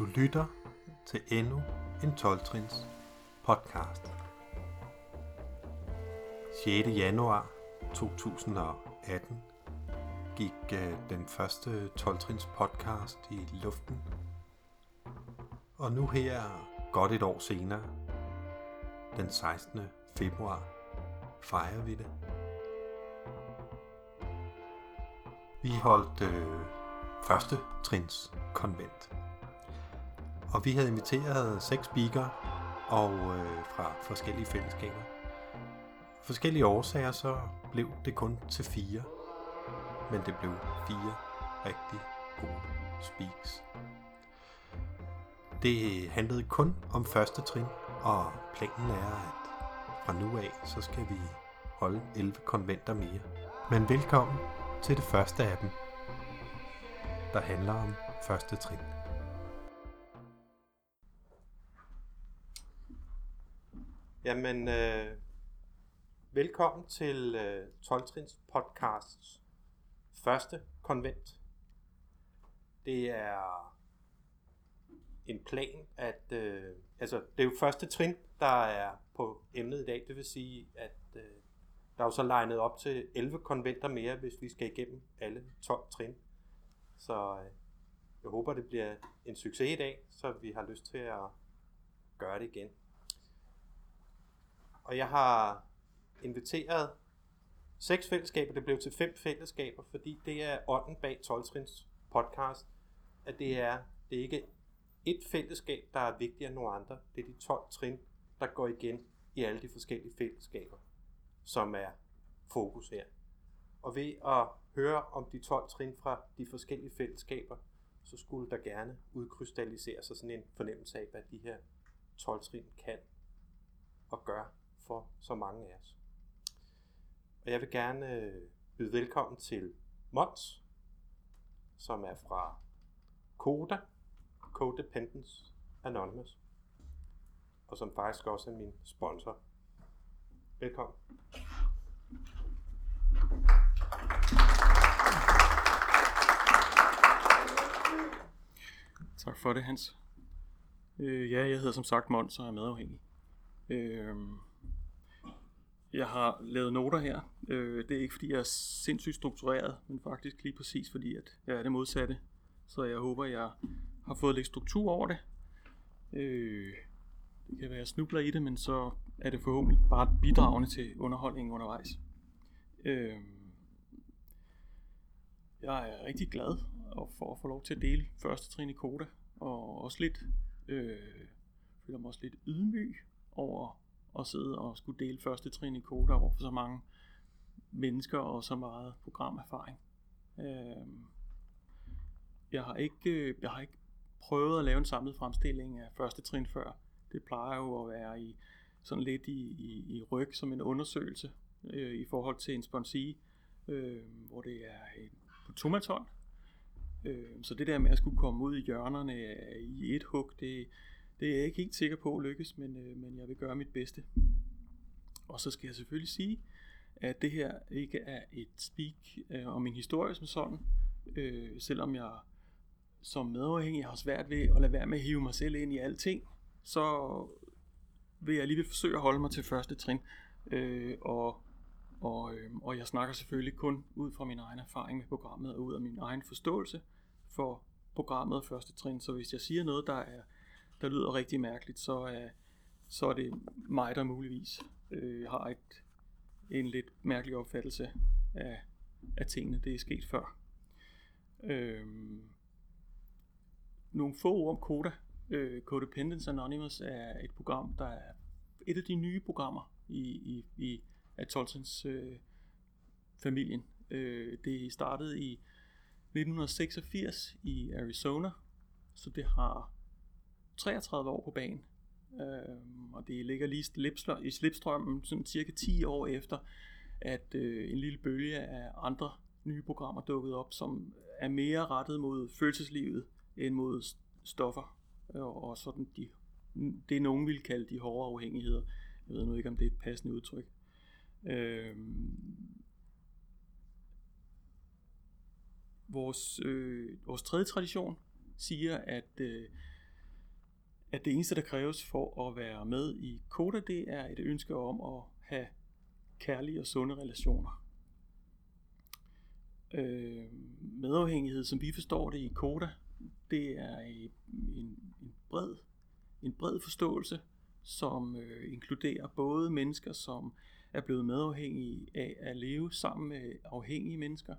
Du lytter til endnu en 12-trins podcast. 6. januar 2018 gik øh, den første 12-trins podcast i luften. Og nu her, godt et år senere, den 16. februar, fejrer vi det. Vi holdt øh, første trins konvent. Og vi havde inviteret seks speaker og øh, fra forskellige fællesskaber. Forskellige årsager så blev det kun til fire. Men det blev fire rigtig gode speaks. Det handlede kun om første trin, og planen er, at fra nu af, så skal vi holde 11 konventer mere. Men velkommen til det første af dem, der handler om første trin. Jamen, øh, velkommen til øh, 12-trins podcasts første konvent. Det er en plan, at øh, altså det er jo første trin, der er på emnet i dag. Det vil sige, at øh, der er jo så legnet op til 11 konventer mere, hvis vi skal igennem alle 12 trin. Så øh, jeg håber, det bliver en succes i dag, så vi har lyst til at gøre det igen. Og jeg har inviteret seks fællesskaber. Det blev til fem fællesskaber, fordi det er ånden bag 12 trins podcast. At det er, det er ikke et fællesskab, der er vigtigere end nogle andre. Det er de 12 trin, der går igen i alle de forskellige fællesskaber, som er fokus her. Og ved at høre om de 12 trin fra de forskellige fællesskaber, så skulle der gerne udkrystallisere sig sådan en fornemmelse af, hvad de her 12 trin kan og gør for så mange af os. Og jeg vil gerne øh, byde velkommen til Mons, som er fra Koda, Codependence Anonymous, og som faktisk også er min sponsor. Velkommen. Tak for det, Hans. Øh, ja, jeg hedder som sagt Mons og er medafhængig. Øh, jeg har lavet noter her. Øh, det er ikke fordi jeg er sindssygt struktureret, men faktisk lige præcis fordi at jeg er det modsatte. Så jeg håber, jeg har fået lidt struktur over det. Øh, det kan være, at jeg snubler i det, men så er det forhåbentlig bare bidragende til underholdningen undervejs. Øh, jeg er rigtig glad for at få lov til at dele første trin i Koda, og også lidt, øh, føler mig også lidt ydmyg over at sidde og skulle dele første trin i koder over for så mange mennesker og så meget programerfaring. Øh, jeg har ikke, jeg har ikke prøvet at lave en samlet fremstilling af første trin før. Det plejer jo at være i sådan lidt i, i, i ryg som en undersøgelse øh, i forhold til en sponsee, øh, hvor det er en, på tomaton. Øh, så det der med at skulle komme ud i hjørnerne i et hug, det, det er jeg ikke helt sikker på at lykkes, men, øh, men jeg vil gøre mit bedste. Og så skal jeg selvfølgelig sige, at det her ikke er et speak øh, om min historie som sådan, øh, selvom jeg som medafhængig har svært ved at lade være med at hive mig selv ind i alting, så vil jeg alligevel forsøge at holde mig til første trin. Øh, og, og, øh, og jeg snakker selvfølgelig kun ud fra min egen erfaring med programmet og ud af min egen forståelse for programmet og første trin. Så hvis jeg siger noget, der er der lyder rigtig mærkeligt, så er, så er det mig, der muligvis øh, har et, en lidt mærkelig opfattelse af, af tingene. Det er sket før. Øh, nogle få ord om Coda. Øh, Codependence Anonymous er et program, der er et af de nye programmer i, i, i Atoltens øh, familien. Øh, det startede i 1986 i Arizona, så det har 33 år på banen. Øh, og det ligger lige i slipstrømmen sådan cirka 10 år efter, at øh, en lille bølge af andre nye programmer dukkede op, som er mere rettet mod følelseslivet end mod stoffer. Og, og sådan de, det nogen vil kalde de hårde afhængigheder. Jeg ved nu ikke, om det er et passende udtryk. Øh, vores, øh, vores tredje tradition siger, at øh, at det eneste, der kræves for at være med i Koda, det er et ønske om at have kærlige og sunde relationer. Øh, medafhængighed, som vi forstår det i Koda, det er en, en, bred, en bred forståelse, som øh, inkluderer både mennesker, som er blevet medafhængige af at leve sammen med afhængige mennesker,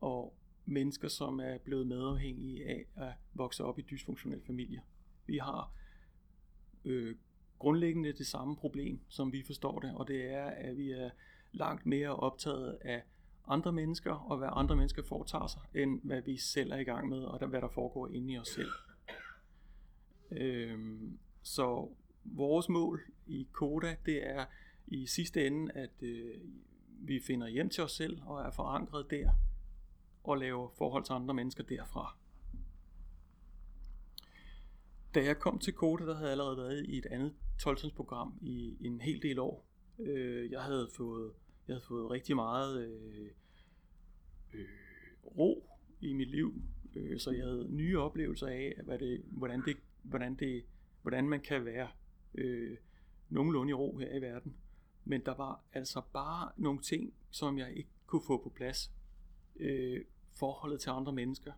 og mennesker, som er blevet medafhængige af at vokse op i dysfunktionelle familier. Vi har øh, grundlæggende det samme problem, som vi forstår det, og det er, at vi er langt mere optaget af andre mennesker og hvad andre mennesker foretager sig, end hvad vi selv er i gang med, og hvad der foregår inde i os selv. Øhm, så vores mål i Koda, det er i sidste ende, at øh, vi finder hjem til os selv og er forankret der, og laver forhold til andre mennesker derfra. Da jeg kom til Kote, der havde jeg allerede været i et andet 12 program i en hel del år. Øh, jeg havde fået jeg havde fået rigtig meget øh, øh, ro i mit liv, øh, så jeg havde nye oplevelser af, hvad det, hvordan, det, hvordan, det, hvordan man kan være øh, nogenlunde i ro her i verden. Men der var altså bare nogle ting, som jeg ikke kunne få på plads. Øh, forholdet til andre mennesker.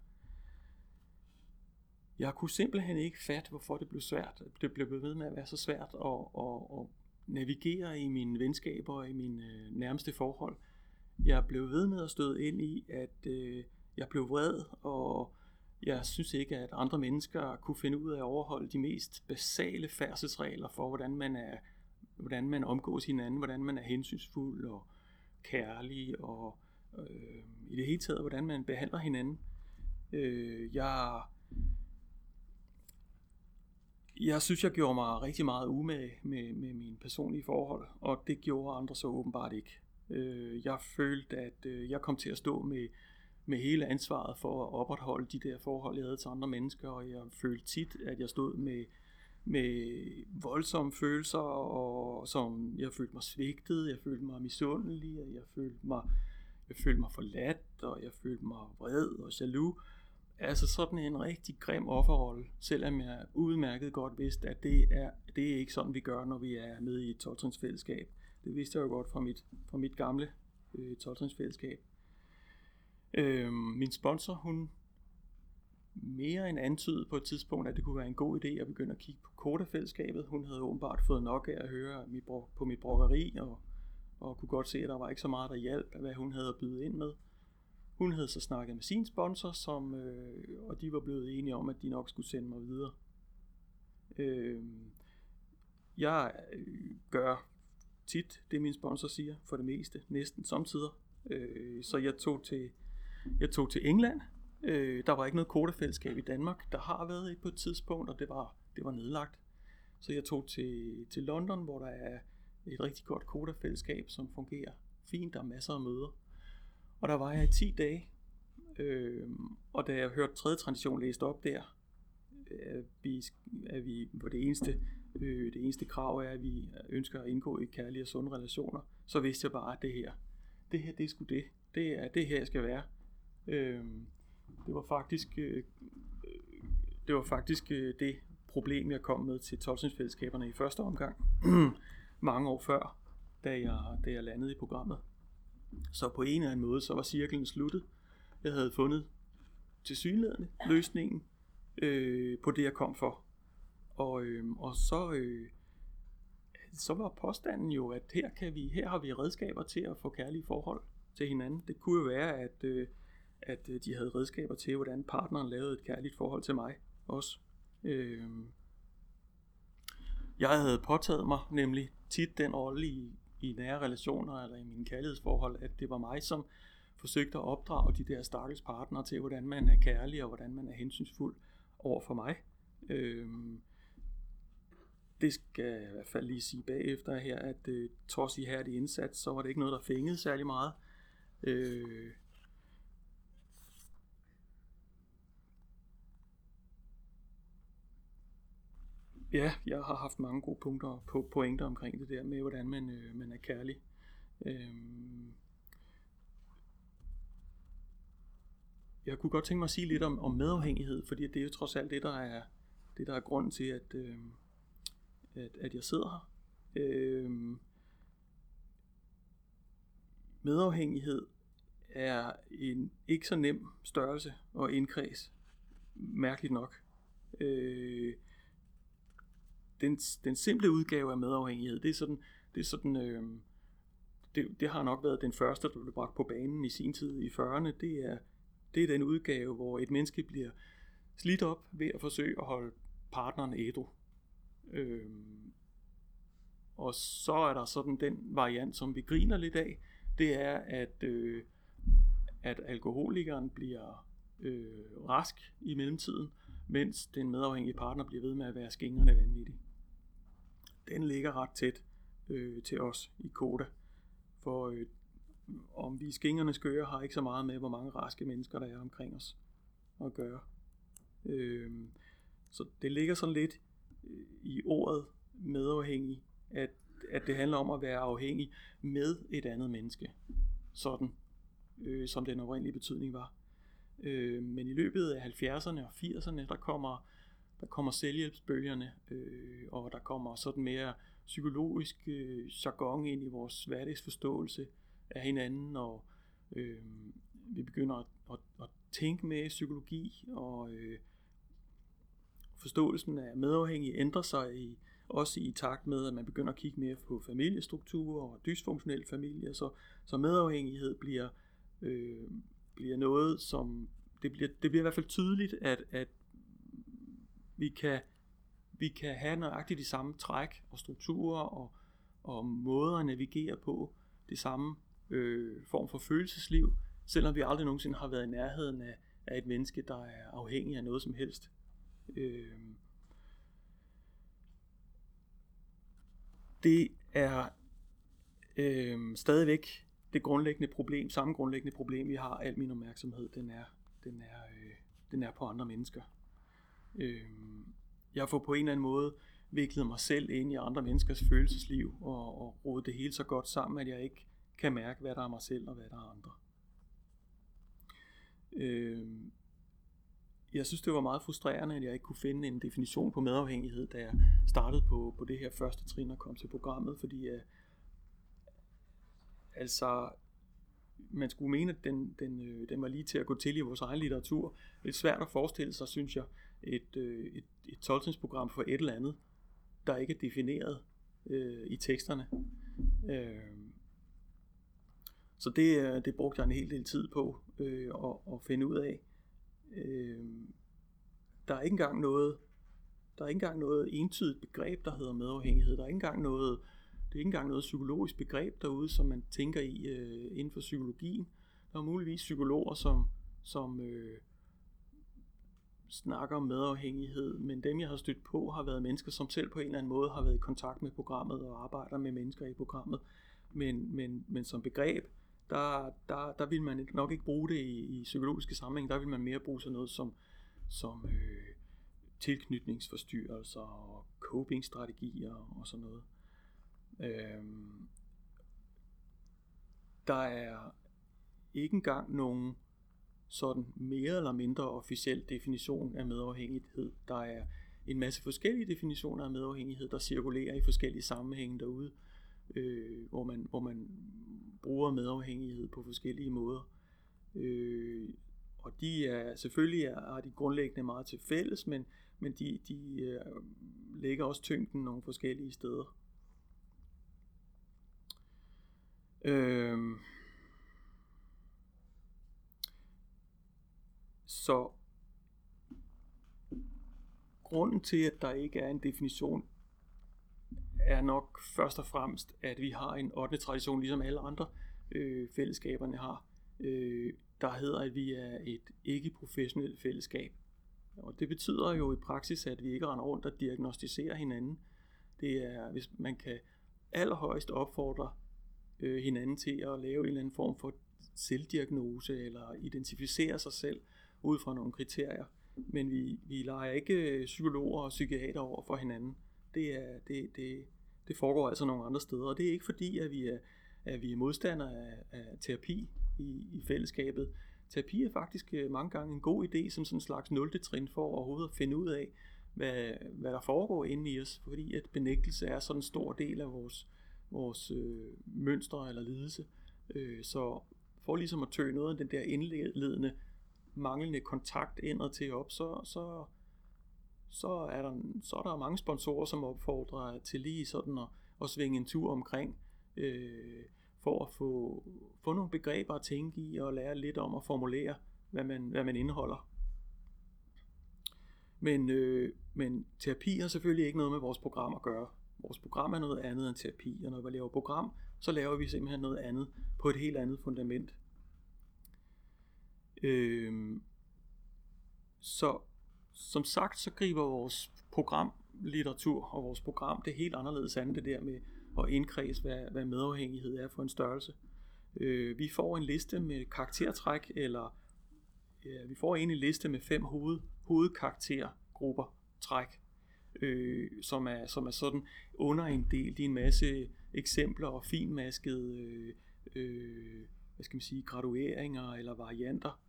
Jeg kunne simpelthen ikke fatte, hvorfor det blev svært. Det blev ved med at være så svært at, at, at navigere i mine venskaber og i mine øh, nærmeste forhold. Jeg blev ved med at støde ind i, at øh, jeg blev vred, og jeg synes ikke, at andre mennesker kunne finde ud af at overholde de mest basale færdselsregler for, hvordan man er, hvordan man omgås hinanden, hvordan man er hensynsfuld og kærlig, og øh, i det hele taget, hvordan man behandler hinanden. Øh, jeg jeg synes, jeg gjorde mig rigtig meget umage med, med mine personlige forhold, og det gjorde andre så åbenbart ikke. Øh, jeg følte, at øh, jeg kom til at stå med, med hele ansvaret for at opretholde de der forhold, jeg havde til andre mennesker, og jeg følte tit, at jeg stod med, med voldsomme følelser, og som jeg følte mig svigtet, jeg følte mig misundelig, og jeg følte mig, jeg følte mig forladt, og jeg følte mig vred og jaloux. Altså sådan en rigtig grim offerrolle, selvom jeg udmærket godt vidste, at det er, det er ikke sådan, vi gør, når vi er med i et 12 fællesskab. Det vidste jeg jo godt fra mit, fra mit gamle øh, 12 fællesskab. Øh, min sponsor, hun mere end antydet på et tidspunkt, at det kunne være en god idé at begynde at kigge på kortefællesskabet. Hun havde åbenbart fået nok af at høre på mit brokkeri, og, og kunne godt se, at der var ikke så meget, der hjalp af, hvad hun havde at byde ind med. Hun havde så snakket med sin sponsor, som, øh, og de var blevet enige om, at de nok skulle sende mig videre. Øhm, øh, jeg gør tit det, min sponsor siger, for det meste, næsten samtidig. Øh, så jeg tog til, jeg tog til England. Øh, der var ikke noget kodefællesskab i Danmark. Der har været et på et tidspunkt, og det var, det var nedlagt. Så jeg tog til, til London, hvor der er et rigtig godt kodefællesskab, som fungerer fint. Der er masser af møder. Og der var jeg i 10 dage, øh, og da jeg hørte tredje tradition læst op der, øh, er vi, er vi, på det eneste, øh, det eneste krav er, at vi ønsker at indgå i kærlige og sunde relationer, så vidste jeg bare, at det her, det her, det er sgu det. Det er det her, jeg skal være. Øh, det var faktisk, øh, øh, det var faktisk øh, det problem, jeg kom med til tolvsynsfællesskaberne i første omgang, mange år før, da jeg, da jeg landede i programmet. Så på en eller anden måde, så var cirklen sluttet. Jeg havde fundet til synlædende løsningen øh, på det, jeg kom for. Og, øh, og så, øh, så var påstanden jo, at her, kan vi, her har vi redskaber til at få kærlige forhold til hinanden. Det kunne jo være, at, øh, at de havde redskaber til, hvordan partneren lavede et kærligt forhold til mig også. Øh, jeg havde påtaget mig nemlig tit den rolle i, i nære relationer eller i mine kærlighedsforhold, at det var mig, som forsøgte at opdrage de der stakkels partnere til, hvordan man er kærlig og hvordan man er hensynsfuld over for mig. Øhm, det skal jeg i hvert fald lige sige bagefter her, at øh, trods i her indsats, så var det ikke noget, der fængede særlig meget. Øh, Ja, jeg har haft mange gode punkter på pointer omkring det der med, hvordan man, øh, man er kærlig. Øhm, jeg kunne godt tænke mig at sige lidt om, om medafhængighed, fordi det er jo trods alt det, der er, det, der er grunden til, at, øh, at, at jeg sidder her. Øh, medafhængighed er en ikke så nem størrelse og indkreds, mærkeligt nok. Øh, den, den simple udgave af medafhængighed, det er sådan, det er sådan øh, det, det har nok været den første, der blev bragt på banen i sin tid i 40'erne. Det er, det er den udgave, hvor et menneske bliver slidt op ved at forsøge at holde partneren ædru. Øh, og så er der sådan den variant, som vi griner lidt af, det er, at, øh, at alkoholikeren bliver øh, rask i mellemtiden, mens den medafhængige partner bliver ved med at være skængerne vanvittig. Den ligger ret tæt øh, til os i Koda, for øh, om vi skingerne skøre har ikke så meget med, hvor mange raske mennesker der er omkring os at gøre. Øh, så det ligger sådan lidt øh, i ordet medafhængig, at, at det handler om at være afhængig med et andet menneske. Sådan, øh, som den oprindelige betydning var. Øh, men i løbet af 70'erne og 80'erne, der kommer, der kommer selvhjælpsbølgerne, øh, og der kommer sådan mere psykologisk øh, jargon ind i vores hverdagsforståelse af hinanden, og øh, vi begynder at, at, at tænke med psykologi, og øh, forståelsen af medafhængige ændrer sig i, også i takt med, at man begynder at kigge mere på familiestrukturer og dysfunktionelle familier, så, så medafhængighed bliver, øh, bliver noget, som det bliver, det bliver i hvert fald tydeligt, at, at vi kan, vi kan have nøjagtigt de samme træk og strukturer og, og måder at navigere på, det samme øh, form for følelsesliv, selvom vi aldrig nogensinde har været i nærheden af, af et menneske, der er afhængig af noget som helst. Øh, det er øh, stadigvæk det grundlæggende problem, samme grundlæggende problem, vi har. Al min opmærksomhed, den er, den er, øh, den er på andre mennesker. Øh, jeg får på en eller anden måde viklet mig selv ind i andre menneskers følelsesliv og, og rodet det hele så godt sammen, at jeg ikke kan mærke, hvad der er mig selv og hvad der er andre. Øh, jeg synes, det var meget frustrerende, at jeg ikke kunne finde en definition på medafhængighed, da jeg startede på, på det her første trin og kom til programmet, fordi øh, altså, man skulle mene, at den, den, øh, den var lige til at gå til i vores egen litteratur. Det er svært at forestille sig, synes jeg, et, øh, et, et tolkningsprogram for et eller andet, der ikke er defineret øh, i teksterne. Øh, så det, øh, det brugte jeg en hel del tid på øh, at, at finde ud af. Øh, der er ikke engang noget der er ikke engang noget entydigt begreb, der hedder medafhængighed. Der er ikke engang noget, det er ikke engang noget psykologisk begreb derude, som man tænker i øh, inden for psykologien. Der er muligvis psykologer, som, som øh, snakker om medafhængighed, men dem jeg har stødt på har været mennesker, som selv på en eller anden måde har været i kontakt med programmet og arbejder med mennesker i programmet. Men, men, men som begreb, der, der, der vil man nok ikke bruge det i, i psykologiske sammenhæng, der vil man mere bruge sådan noget som, som øh, tilknytningsforstyrrelser og copingstrategier og sådan noget. Øhm, der er ikke engang nogen sådan mere eller mindre officiel definition af medafhængighed. Der er en masse forskellige definitioner af medafhængighed, der cirkulerer i forskellige sammenhænge derude, øh, hvor, man, hvor man bruger medafhængighed på forskellige måder. Øh, og de er selvfølgelig er, er de grundlæggende meget til fælles, men, men de, de øh, lægger også tyngden nogle forskellige steder. Øh, så grunden til, at der ikke er en definition er nok først og fremmest, at vi har en 8. tradition, ligesom alle andre øh, fællesskaberne har, øh, der hedder, at vi er et ikke-professionelt fællesskab. Og det betyder jo i praksis, at vi ikke render rundt og diagnostiserer hinanden. Det er, hvis man kan allerhøjst opfordre øh, hinanden til at lave en eller anden form for selvdiagnose eller identificere sig selv ud fra nogle kriterier. Men vi, vi leger ikke øh, psykologer og psykiater over for hinanden. Det, er, det, det, det foregår altså nogle andre steder, og det er ikke fordi, at vi er, at vi er modstandere af, af terapi i, i fællesskabet. Terapi er faktisk øh, mange gange en god idé som sådan en slags 0. trin for overhovedet at finde ud af, hvad, hvad der foregår inde i os, fordi at benægtelse er sådan en stor del af vores, vores øh, mønstre eller lidelse. Øh, så for ligesom at tøge noget af den der indledende manglende kontakt indad til op, så, så, så, er der, så er der mange sponsorer, som opfordrer til lige sådan at, at svinge en tur omkring, øh, for at få, få nogle begreber at tænke i og lære lidt om at formulere, hvad man, hvad man indeholder. Men, øh, men terapi har selvfølgelig ikke noget med vores program at gøre. Vores program er noget andet end terapi, og når vi laver program, så laver vi simpelthen noget andet på et helt andet fundament. Øh, så som sagt, så griber vores program litteratur og vores program det er helt anderledes andet det der med at indkredse, hvad, hvad medafhængighed er for en størrelse. Øh, vi får en liste med karaktertræk, eller ja, vi får en liste med fem hoved, hovedkaraktergrupper træk, øh, som, er, som er sådan underinddelt i en masse eksempler og finmaskede øh, øh, hvad skal man sige, gradueringer eller varianter.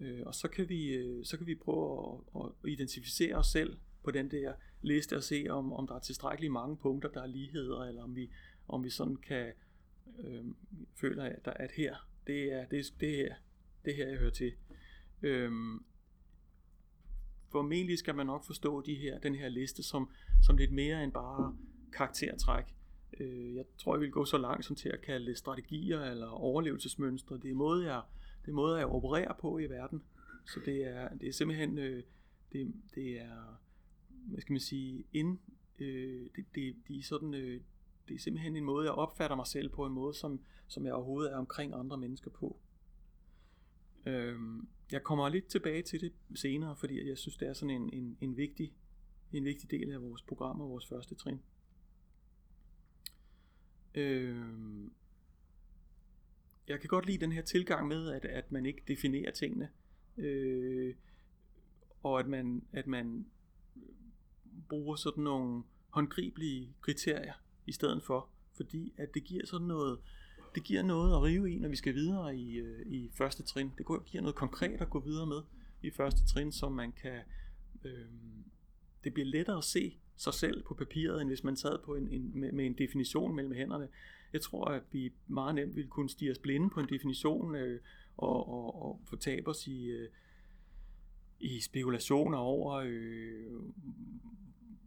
Øh, og så kan, vi, øh, så kan vi prøve at, at identificere os selv på den der liste og se, om, om der er tilstrækkeligt mange punkter, der er ligheder, eller om vi, om vi sådan kan øh, føle, at, der, at her, det er det, det her, det her, jeg hører til. Øh, formentlig skal man nok forstå de her, den her liste som, som lidt mere end bare karaktertræk. Øh, jeg tror, jeg vil gå så langt som til at kalde det strategier eller overlevelsesmønstre. Det er måde, jeg, det er måde, jeg opererer på i verden. Så det er, det er simpelthen, øh, det, det er, hvad skal man sige, ind, øh, det, det, de er sådan, øh, det er simpelthen en måde, jeg opfatter mig selv på, en måde, som, som jeg overhovedet er omkring andre mennesker på. Øhm, jeg kommer lidt tilbage til det senere, fordi jeg synes, det er sådan en, en, en, vigtig, en vigtig del af vores program og vores første trin. Øhm, jeg kan godt lide den her tilgang med, at, at man ikke definerer tingene, øh, og at man, at man bruger sådan nogle håndgribelige kriterier i stedet for, fordi at det giver sådan noget, det giver noget at rive i, når vi skal videre i, øh, i første trin. Det giver noget konkret at gå videre med i første trin, som man kan, øh, det bliver lettere at se sig selv på papiret, end hvis man sad på en, en, med, med en definition mellem hænderne. Jeg tror, at vi meget nemt ville kunne stige os blinde på en definition øh, og, og, og fortabe os i, øh, i spekulationer over, øh,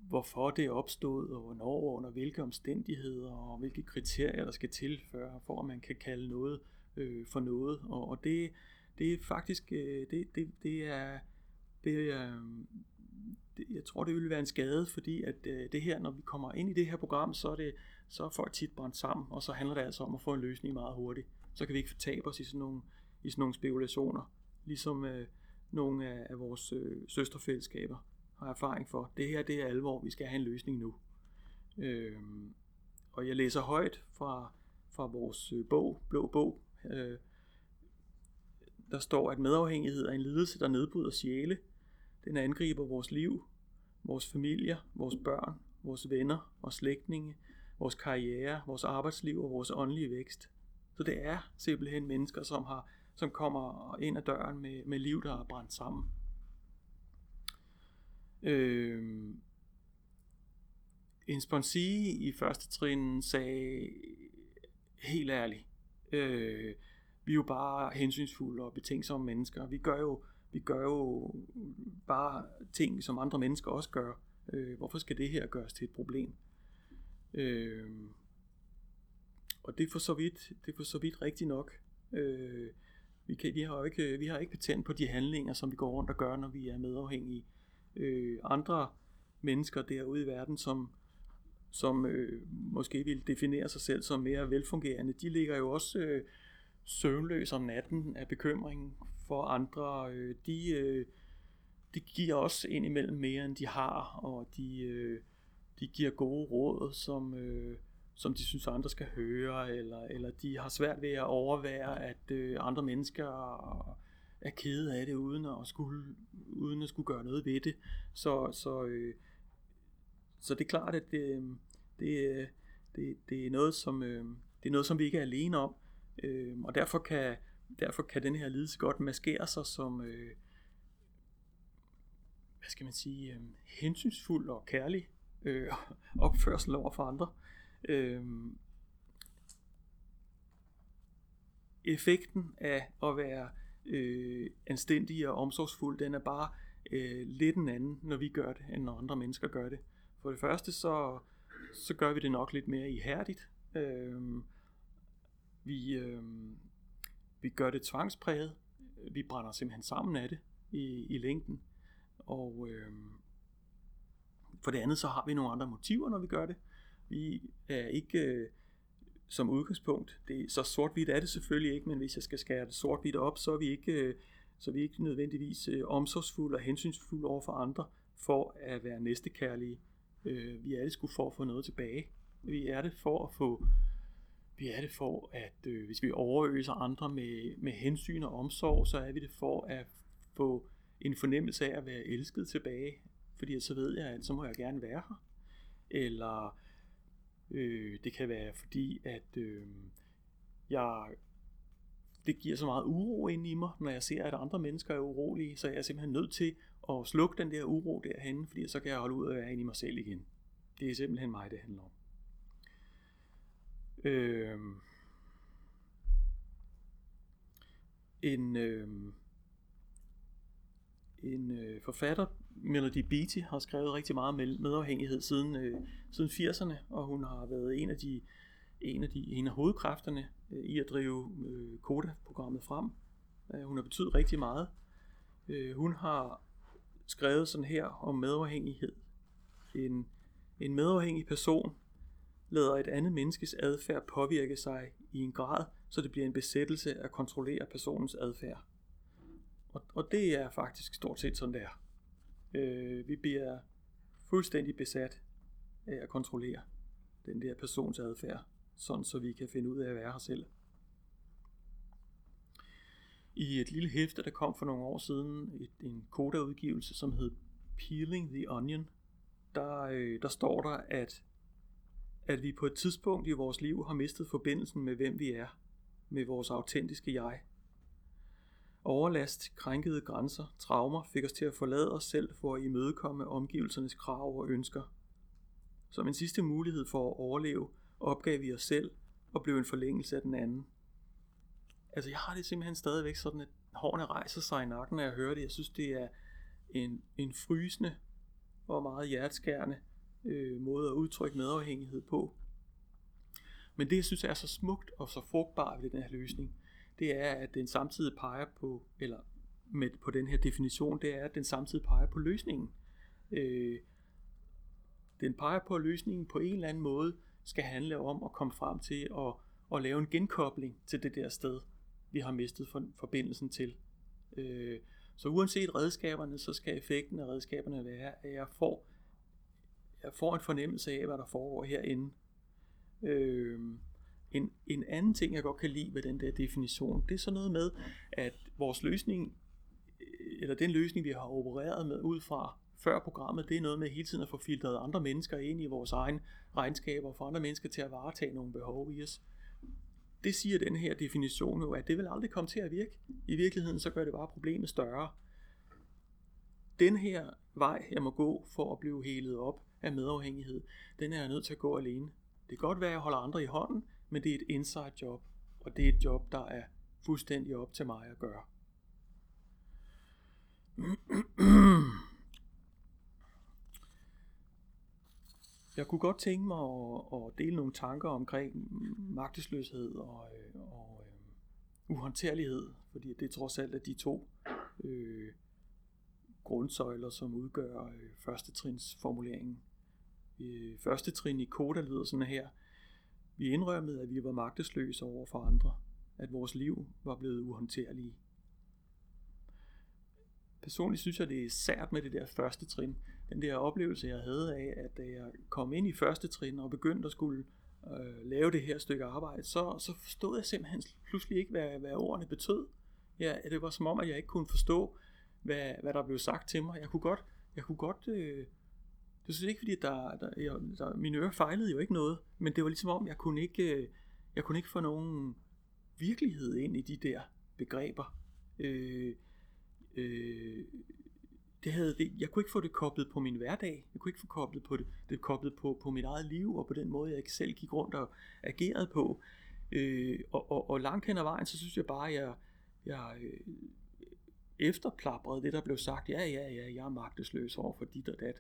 hvorfor det er opstået, og hvornår, og under hvilke omstændigheder, og hvilke kriterier, der skal til, for at man kan kalde noget øh, for noget. Og, og det, det er faktisk, øh, det, det, det er, det er, det, jeg tror, det ville være en skade, fordi at øh, det her, når vi kommer ind i det her program, så er, det, så er folk tit brændt sammen, og så handler det altså om at få en løsning meget hurtigt. Så kan vi ikke fortabe os i sådan nogle, i sådan nogle spekulationer, ligesom øh, nogle af, af vores øh, søsterfællesskaber har erfaring for. Det her, det er alvor, vi skal have en løsning nu. Øh, og jeg læser højt fra, fra vores øh, bog, Blå Bog. Øh, der står, at medafhængighed er en lidelse, der nedbryder sjæle. Den angriber vores liv, vores familier, vores børn, vores venner og slægtninge, vores karriere, vores arbejdsliv og vores åndelige vækst. Så det er simpelthen mennesker, som, har, som kommer ind ad døren med, med liv, der er brændt sammen. Øh, en sponsige i første trin sagde helt ærligt, øh, vi er jo bare hensynsfulde og betænksomme mennesker. Vi gør jo, vi gør jo bare ting, som andre mennesker også gør. Øh, hvorfor skal det her gøres til et problem? Øh, og det er for så vidt, det er for så vidt rigtigt nok. Øh, vi, kan, vi, har jo ikke, vi har ikke patent på de handlinger, som vi går rundt og gør, når vi er medafhængige øh, andre mennesker derude i verden, som, som øh, måske vil definere sig selv som mere velfungerende, de ligger jo også øh, søvnløs om natten af bekymring for andre. Øh, de, øh, de giver også indimellem mere, end de har, og de, øh, de giver gode råd, som, øh, som de synes, andre skal høre, eller, eller de har svært ved at overvære, at øh, andre mennesker er kede af det, uden at skulle, uden at skulle gøre noget ved det. Så, så, øh, så det er klart, at det, øh, det, det, det, er noget, som, øh, det er noget, som vi ikke er alene om. Øh, og derfor kan, derfor kan den her lidelse godt maskere sig som, øh, hvad skal man sige, øh, hensynsfuld og kærlig øh, opførsel over for andre. Øh, effekten af at være øh, anstændig og omsorgsfuld, den er bare øh, lidt en anden, når vi gør det, end når andre mennesker gør det. For det første, så, så gør vi det nok lidt mere ihærdigt. Øh, vi, øh, vi gør det tvangspræget. Vi brænder simpelthen sammen af det i, i længden. Og øh, for det andet, så har vi nogle andre motiver, når vi gør det. Vi er ikke øh, som udgangspunkt, det, så sort-hvidt er det selvfølgelig ikke, men hvis jeg skal skære det sort-hvidt op, så er vi ikke, øh, så er vi ikke nødvendigvis øh, omsorgsfulde og hensynsfulde over for andre, for at være næstekærlige. Øh, vi er det sgu for at få noget tilbage. Vi er det for at få vi er det for, at øh, hvis vi overøser andre med, med hensyn og omsorg, så er vi det for at få en fornemmelse af at være elsket tilbage. Fordi så ved jeg, at så må jeg gerne være her. Eller øh, det kan være fordi, at øh, jeg det giver så meget uro ind i mig, når jeg ser, at andre mennesker er urolige, så jeg er simpelthen nødt til at slukke den der uro derhen, fordi så kan jeg holde ud af at være inde i mig selv igen. Det er simpelthen mig, det handler om. Øh, en øh, en øh, forfatter, Melody Beatty, har skrevet rigtig meget med medafhængighed siden, øh, siden 80'erne, og hun har været en af de en af, de, en af hovedkræfterne øh, i at drive øh, Koda-programmet frem. Øh, hun har betydet rigtig meget. Øh, hun har skrevet sådan her om medafhængighed. En, en medafhængig person lader et andet menneskes adfærd påvirke sig i en grad, så det bliver en besættelse at kontrollere personens adfærd. Og, og det er faktisk stort set sådan der. Øh, vi bliver fuldstændig besat af at kontrollere den der persons adfærd, sådan så vi kan finde ud af at være her selv. I et lille hæfte, der kom for nogle år siden, et, en kodaudgivelse, som hed Peeling the Onion, der, øh, der står der, at, at vi på et tidspunkt i vores liv har mistet forbindelsen med, hvem vi er, med vores autentiske jeg. Overlast, krænkede grænser, traumer fik os til at forlade os selv for at imødekomme omgivelsernes krav og ønsker. Som en sidste mulighed for at overleve, opgav vi os selv og blev en forlængelse af den anden. Altså jeg har det simpelthen stadigvæk sådan, at hårene rejser sig i nakken, når jeg hører det. Jeg synes, det er en, en frysende og meget hjerteskærende øh, måde at udtrykke medafhængighed på. Men det, jeg synes er så smukt og så frugtbart ved den her løsning, det er, at den samtidig peger på, eller med, på den her definition, det er, at den samtidig peger på løsningen. Øh, den peger på, at løsningen på en eller anden måde skal handle om at komme frem til at, at lave en genkobling til det der sted, vi har mistet for, forbindelsen til. Øh, så uanset redskaberne, så skal effekten af redskaberne være, at jeg får, jeg får en fornemmelse af, hvad der foregår herinde. Øh, en, en anden ting, jeg godt kan lide ved den der definition, det er sådan noget med, at vores løsning, øh, eller den løsning, vi har opereret med ud fra før programmet, det er noget med hele tiden at få filtreret andre mennesker ind i vores egen regnskaber, og få andre mennesker til at varetage nogle behov i os. Det siger den her definition jo, at det vil aldrig komme til at virke. I virkeligheden så gør det bare problemet større. Den her vej, jeg må gå for at blive helet op af medafhængighed, den er jeg nødt til at gå alene. Det kan godt være, at jeg holder andre i hånden, men det er et inside job, og det er et job, der er fuldstændig op til mig at gøre. Jeg kunne godt tænke mig at, at dele nogle tanker omkring magtesløshed og, øh, og øh, uhåndterlighed, fordi det er trods alt er de to øh, grundsøjler, som udgør øh, første trins formuleringen. Øh, første trin i koda lyder sådan her – vi indrømmede, at vi var magtesløse over for andre, at vores liv var blevet uhåndterlige. Personligt synes jeg, det er sært med det der første trin. Den der oplevelse, jeg havde af, at da jeg kom ind i første trin og begyndte at skulle øh, lave det her stykke arbejde, så, så forstod jeg simpelthen pludselig ikke, hvad, hvad ordene betød. Ja, det var som om, at jeg ikke kunne forstå, hvad, hvad der blev sagt til mig. Jeg kunne godt, jeg kunne godt øh, det synes ikke, fordi der, der, jeg, der, mine ører fejlede jo ikke noget, men det var ligesom om, jeg kunne ikke, øh, jeg kunne ikke få nogen virkelighed ind i de der begreber. Øh, øh, det havde det, jeg kunne ikke få det koblet på min hverdag. Jeg kunne ikke få koblet på det, det koblet på, på mit eget liv, og på den måde, jeg ikke selv gik rundt og agerede på. Øh, og, og, og langt hen ad vejen, så synes jeg bare, at jeg, jeg øh, efterplaprede det, der blev sagt. Ja, ja, ja, jeg er magtesløs over for dit og dat.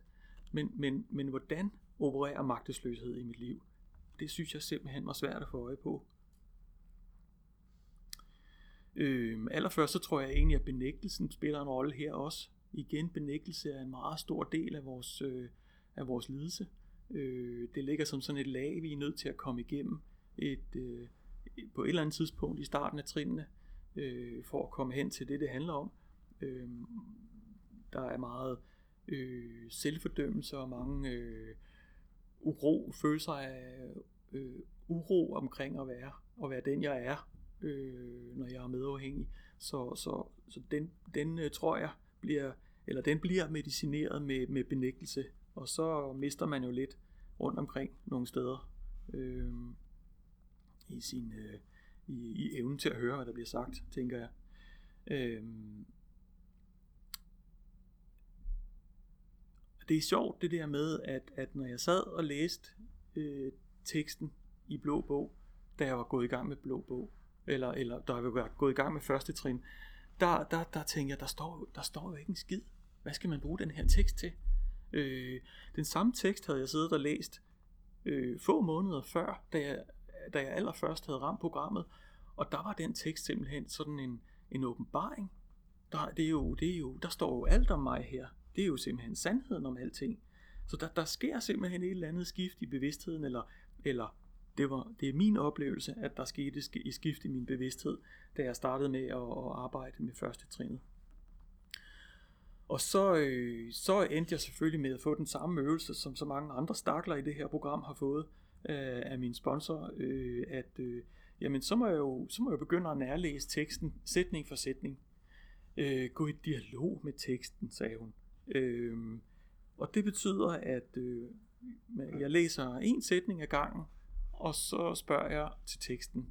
Men, men, men hvordan opererer magtesløshed i mit liv? Det synes jeg simpelthen var svært at få øje på. Øh, allerførst så tror jeg egentlig, at benægtelsen spiller en rolle her også. Igen, benægtelse er en meget stor del af vores, øh, af vores lidelse. Øh, det ligger som sådan et lag, vi er nødt til at komme igennem et, øh, på et eller andet tidspunkt i starten af trinene, øh, for at komme hen til det, det handler om. Øh, der er meget øh, selvfordømmelse og mange øh, uro, følelser af øh, uro omkring at være, at være den, jeg er, øh, når jeg er medafhængig. Så, så, så den, den øh, tror jeg bliver, eller den bliver medicineret med, med benægtelse, og så mister man jo lidt rundt omkring nogle steder øh, i sin øh, i, i evnen til at høre, hvad der bliver sagt, tænker jeg. Øh, det er sjovt det der med, at, at når jeg sad og læste øh, teksten i Blå Bog, da jeg var gået i gang med Blå Bog, eller, eller da jeg var gået i gang med første trin, der, der, der tænkte jeg, der står, der står jo ikke en skid. Hvad skal man bruge den her tekst til? Øh, den samme tekst havde jeg siddet og læst øh, få måneder før, da jeg, da jeg allerførst havde ramt programmet, og der var den tekst simpelthen sådan en, en åbenbaring. Der, det er jo, det er jo, der står jo alt om mig her. Det er jo simpelthen sandheden om alting. Så der, der sker simpelthen et eller andet skift i bevidstheden, eller, eller det, var, det er min oplevelse, at der skete et skift i min bevidsthed, da jeg startede med at, at arbejde med første trinnet. Og så, øh, så endte jeg selvfølgelig med at få den samme øvelse, som så mange andre stakler i det her program har fået øh, af min sponsor, øh, at øh, jamen, så, må jeg jo, så må jeg begynde at nærlæse teksten sætning for sætning. Øh, gå i dialog med teksten, sagde hun. Øh, og det betyder, at øh, jeg læser en sætning ad gangen, og så spørger jeg til teksten,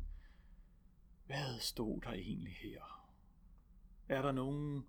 hvad stod der egentlig her? Er der nogen,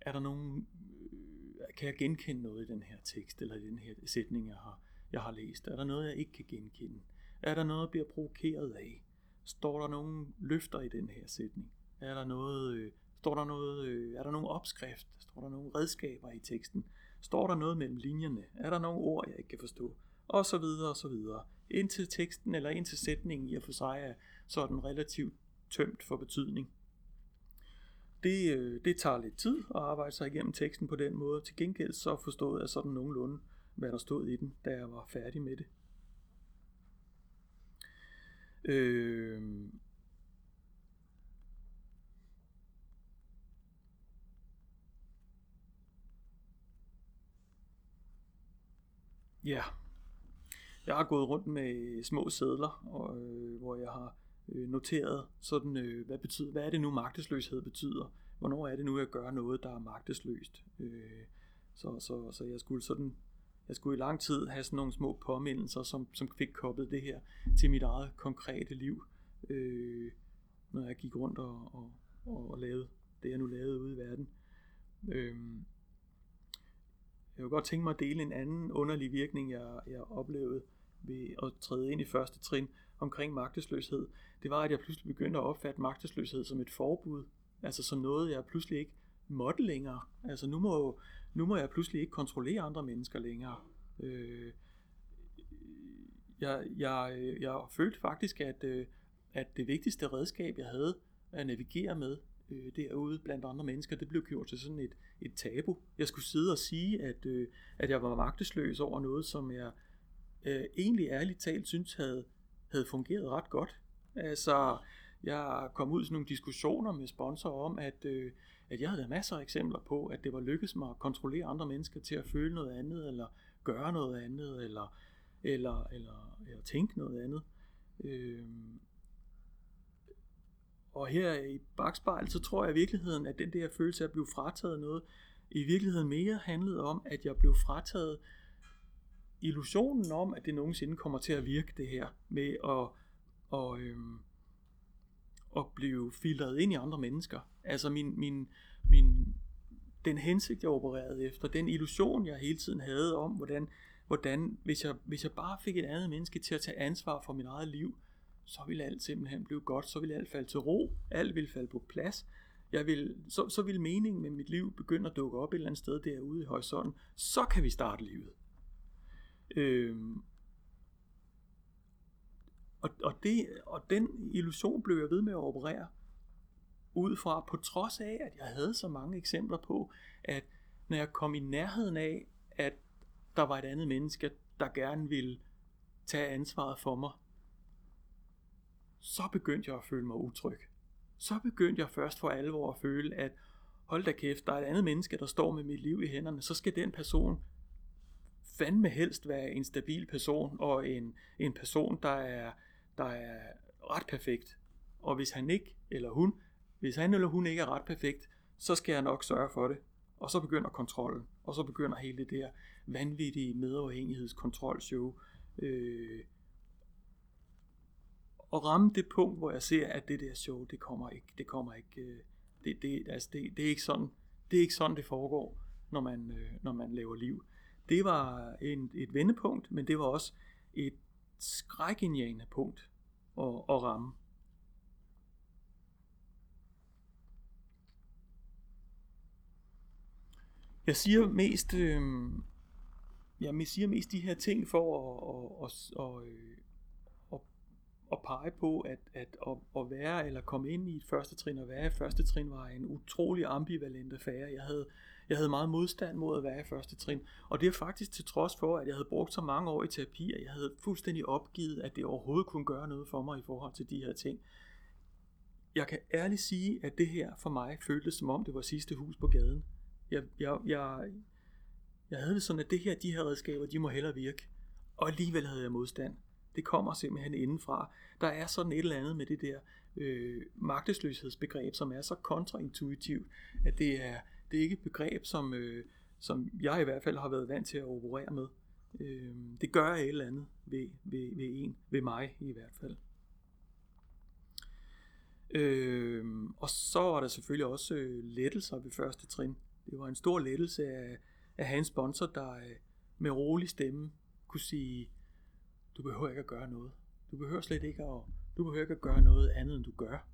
er der nogen, øh, kan jeg genkende noget i den her tekst, eller i den her sætning, jeg har, jeg har læst? Er der noget, jeg ikke kan genkende? Er der noget, jeg bliver provokeret af? Står der nogen løfter i den her sætning? Er der noget, øh, står der noget, øh, er der nogle opskrift? Står der nogle redskaber i teksten? Står der noget mellem linjerne? Er der nogle ord, jeg ikke kan forstå? Og så videre, og så videre. Indtil teksten eller indtil sætningen i og for sig er sådan relativt tømt for betydning. Det, øh, det tager lidt tid at arbejde sig igennem teksten på den måde. Til gengæld så forstod jeg sådan nogenlunde, hvad der stod i den, da jeg var færdig med det. Øh, Ja. Jeg har gået rundt med små sædler, og, øh, hvor jeg har øh, noteret sådan, øh, hvad, betyder, hvad er det nu magtesløshed betyder? Hvornår er det nu, jeg gør noget, der er magtesløst? Øh, så, så, så jeg skulle sådan jeg skulle i lang tid have sådan nogle små påmindelser, som, som fik koblet det her til mit eget konkrete liv, øh, når jeg gik rundt og, og, og lavede det, jeg nu lavede ude i verden. Øh, jeg vil godt tænke mig at dele en anden underlig virkning, jeg, jeg oplevede ved at træde ind i første trin omkring magtesløshed. Det var, at jeg pludselig begyndte at opfatte magtesløshed som et forbud. Altså som noget, jeg pludselig ikke måtte længere. Altså nu må, nu må jeg pludselig ikke kontrollere andre mennesker længere. Øh, jeg, jeg, jeg følte faktisk, at, øh, at det vigtigste redskab, jeg havde at navigere med, øh, derude blandt andre mennesker, det blev gjort til sådan et, et tabu. Jeg skulle sidde og sige, at, øh, at jeg var magtesløs over noget, som jeg øh, egentlig ærligt talt synes havde, havde fungeret ret godt. Altså, jeg kom ud i sådan nogle diskussioner med sponsorer om, at, øh, at jeg havde masser af eksempler på, at det var lykkedes mig at kontrollere andre mennesker til at føle noget andet, eller gøre noget andet, eller, eller, eller, eller tænke noget andet. Øh, og her i bagspejlet, så tror jeg i virkeligheden, at den der følelse af at blive frataget noget, i virkeligheden mere handlede om, at jeg blev frataget illusionen om, at det nogensinde kommer til at virke det her med at, og, øhm, at blive filtreret ind i andre mennesker. Altså min, min, min, den hensigt, jeg opererede efter, den illusion, jeg hele tiden havde om, hvordan, hvordan hvis, jeg, hvis jeg bare fik et andet menneske til at tage ansvar for mit eget liv, så ville alt simpelthen blive godt, så ville alt falde til ro, alt ville falde på plads, jeg vil, så, så vil meningen med mit liv begynde at dukke op et eller andet sted derude i horisonten, så kan vi starte livet. Øhm, og, og, det, og den illusion blev jeg ved med at operere ud fra, på trods af, at jeg havde så mange eksempler på, at når jeg kom i nærheden af, at der var et andet menneske, der gerne ville tage ansvaret for mig, så begyndte jeg at føle mig utryg. Så begyndte jeg først for alvor at føle, at hold da kæft, der er et andet menneske, der står med mit liv i hænderne, så skal den person fandme helst være en stabil person, og en, en person, der er, der er ret perfekt. Og hvis han ikke, eller hun, hvis han eller hun ikke er ret perfekt, så skal jeg nok sørge for det. Og så begynder kontrollen, og så begynder hele det der vanvittige medafhængighedskontrolshow. Øh, at ramme det punkt, hvor jeg ser, at det der show, det kommer ikke, det kommer ikke, øh, det, det, altså det, det er ikke sådan, det er ikke sådan, det foregår, når man, øh, når man laver liv. Det var en, et vendepunkt, men det var også et skrækindjagende punkt at, at ramme. Jeg siger mest, øh, jeg siger mest de her ting for at, at, at, at, at, at pege på, at, at, at, at være eller komme ind i et første trin og være i første trin var en utrolig ambivalent affære. Jeg havde, jeg havde meget modstand mod at være i første trin, og det er faktisk til trods for, at jeg havde brugt så mange år i terapi, at jeg havde fuldstændig opgivet, at det overhovedet kunne gøre noget for mig i forhold til de her ting. Jeg kan ærligt sige, at det her for mig føltes som om det var sidste hus på gaden. Jeg, jeg, jeg, jeg havde det sådan, at det her, de her redskaber, de må hellere virke. Og alligevel havde jeg modstand. Det kommer simpelthen indenfra. Der er sådan et eller andet med det der øh, magtesløshedsbegreb, som er så kontraintuitivt, at det er, det er ikke et begreb, som, øh, som jeg i hvert fald har været vant til at operere med. Øh, det gør et eller andet ved, ved, ved en, ved mig i hvert fald. Øh, og så var der selvfølgelig også øh, lettelser ved første trin. Det var en stor lettelse at, at have en sponsor, der øh, med rolig stemme kunne sige, du behøver ikke at gøre noget. Du behøver slet ikke at, du behøver ikke at gøre noget andet, end du gør.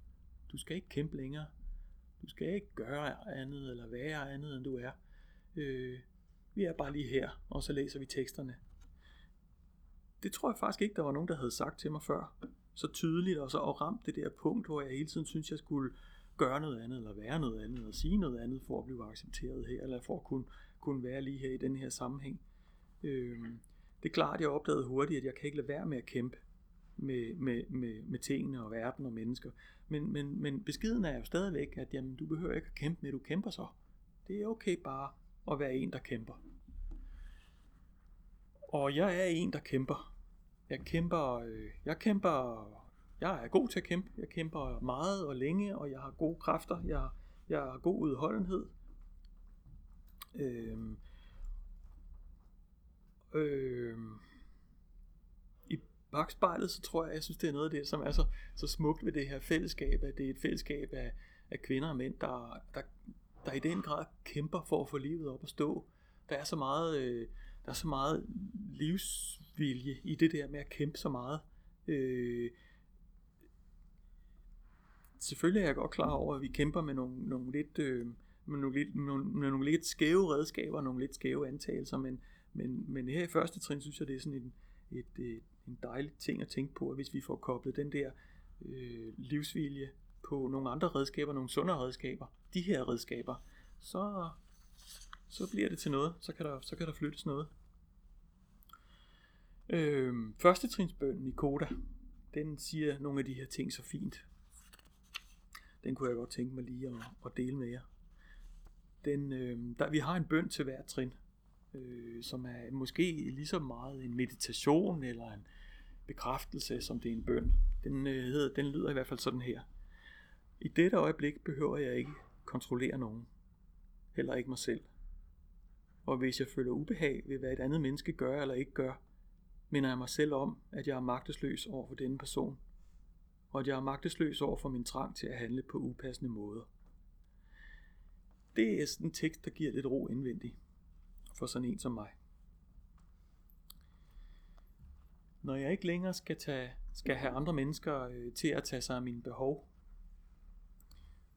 Du skal ikke kæmpe længere. Du skal ikke gøre andet eller være andet, end du er. Øh, vi er bare lige her, og så læser vi teksterne. Det tror jeg faktisk ikke, der var nogen, der havde sagt til mig før. Så tydeligt, og så og ramt det der punkt, hvor jeg hele tiden synes, jeg skulle gøre noget andet, eller være noget andet, eller sige noget andet, for at blive accepteret her, eller for at kunne, kunne være lige her i den her sammenhæng. Øh, det er klart, at jeg opdagede hurtigt, at jeg kan ikke lade være med at kæmpe med, med, med, med tingene og verden og mennesker. Men, men, men beskeden er jo stadigvæk, at jamen, du behøver ikke at kæmpe med, du kæmper så. Det er okay bare at være en, der kæmper. Og jeg er en, der kæmper. Jeg kæmper, øh, jeg kæmper, jeg er god til at kæmpe. Jeg kæmper meget og længe, og jeg har gode kræfter. Jeg, jeg har god udholdenhed. Øhm, Øh, I bagspejlet, så tror jeg, jeg synes, det er noget af det, som er så, så smukt ved det her fællesskab, at det er et fællesskab af, af kvinder og mænd, der, der, der i den grad kæmper for at få livet op at stå. Der er så meget, øh, der er så meget livsvilje i det der med at kæmpe så meget. Øh, selvfølgelig er jeg godt klar over, at vi kæmper med nogle, nogle lidt... Øh, med nogle, lidt, nogle, med nogle lidt skæve redskaber, nogle lidt skæve antagelser, men, men, men her i første trin synes jeg, det er sådan en, et, et, en dejlig ting at tænke på, at hvis vi får koblet den der øh, livsvilje på nogle andre redskaber, nogle sundere redskaber, de her redskaber, så, så bliver det til noget, så kan der, så kan der flyttes noget. Øh, første trinsbønden i Koda, den siger nogle af de her ting så fint. Den kunne jeg godt tænke mig lige at, at dele med jer. Den, øh, der, vi har en bøn til hver trin øh, som er måske lige så meget en meditation eller en bekræftelse, som det er en bøn. Den, øh, hedder, den lyder i hvert fald sådan her. I dette øjeblik behøver jeg ikke kontrollere nogen. Heller ikke mig selv. Og hvis jeg føler ubehag ved, hvad et andet menneske gør eller ikke gør, minder jeg mig selv om, at jeg er magtesløs over for denne person, og at jeg er magtesløs over for min trang til at handle på upassende måder. det er sådan en tekst, der giver lidt ro indvendigt for sådan en som mig. Når jeg ikke længere skal, tage, skal have andre mennesker øh, til at tage sig af mine behov,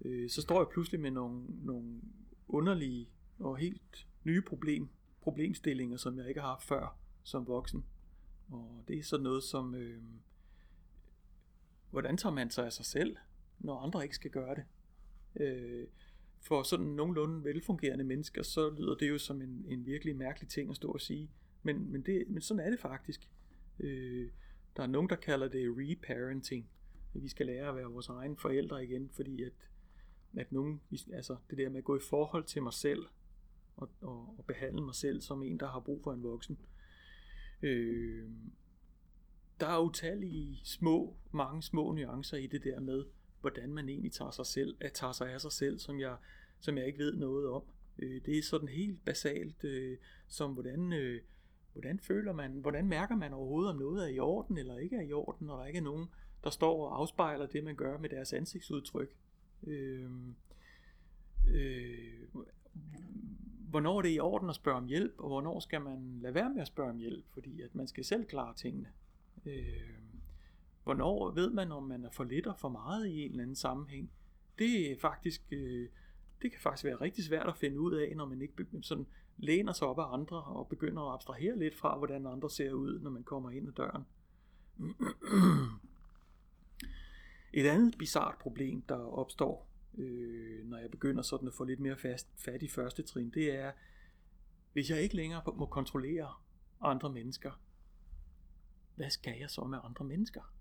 øh, så står jeg pludselig med nogle, nogle underlige og helt nye problem, problemstillinger, som jeg ikke har haft før som voksen. Og det er sådan noget som, øh, hvordan tager man sig af sig selv, når andre ikke skal gøre det? Øh, for sådan nogenlunde velfungerende mennesker, så lyder det jo som en, en virkelig mærkelig ting at stå og sige. Men, men, det, men sådan er det faktisk. Øh, der er nogen, der kalder det reparenting. At vi skal lære at være vores egne forældre igen, fordi at, at nogen, altså det der med at gå i forhold til mig selv, og, og, og behandle mig selv som en, der har brug for en voksen. Øh, der er utallige små, mange små nuancer i det der med, hvordan man egentlig tager sig selv, at tager sig af sig selv, som jeg, som jeg ikke ved noget om. Øh, det er sådan helt basalt, øh, som hvordan, øh, hvordan føler man, hvordan mærker man overhovedet, om noget er i orden eller ikke er i orden, når der ikke er nogen, der står og afspejler det, man gør med deres ansigtsudtryk. Øh, øh, hvornår er det i orden at spørge om hjælp, og hvornår skal man lade være med at spørge om hjælp, fordi at man skal selv klare tingene. Øh, hvornår ved man, om man er for lidt og for meget i en eller anden sammenhæng. Det er faktisk, øh, det kan faktisk være rigtig svært at finde ud af, når man ikke sådan læner sig op af andre og begynder at abstrahere lidt fra, hvordan andre ser ud, når man kommer ind ad døren. Et andet bizart problem, der opstår, øh, når jeg begynder sådan at få lidt mere fast, fat i første trin, det er, hvis jeg ikke længere må kontrollere andre mennesker, hvad skal jeg så med andre mennesker?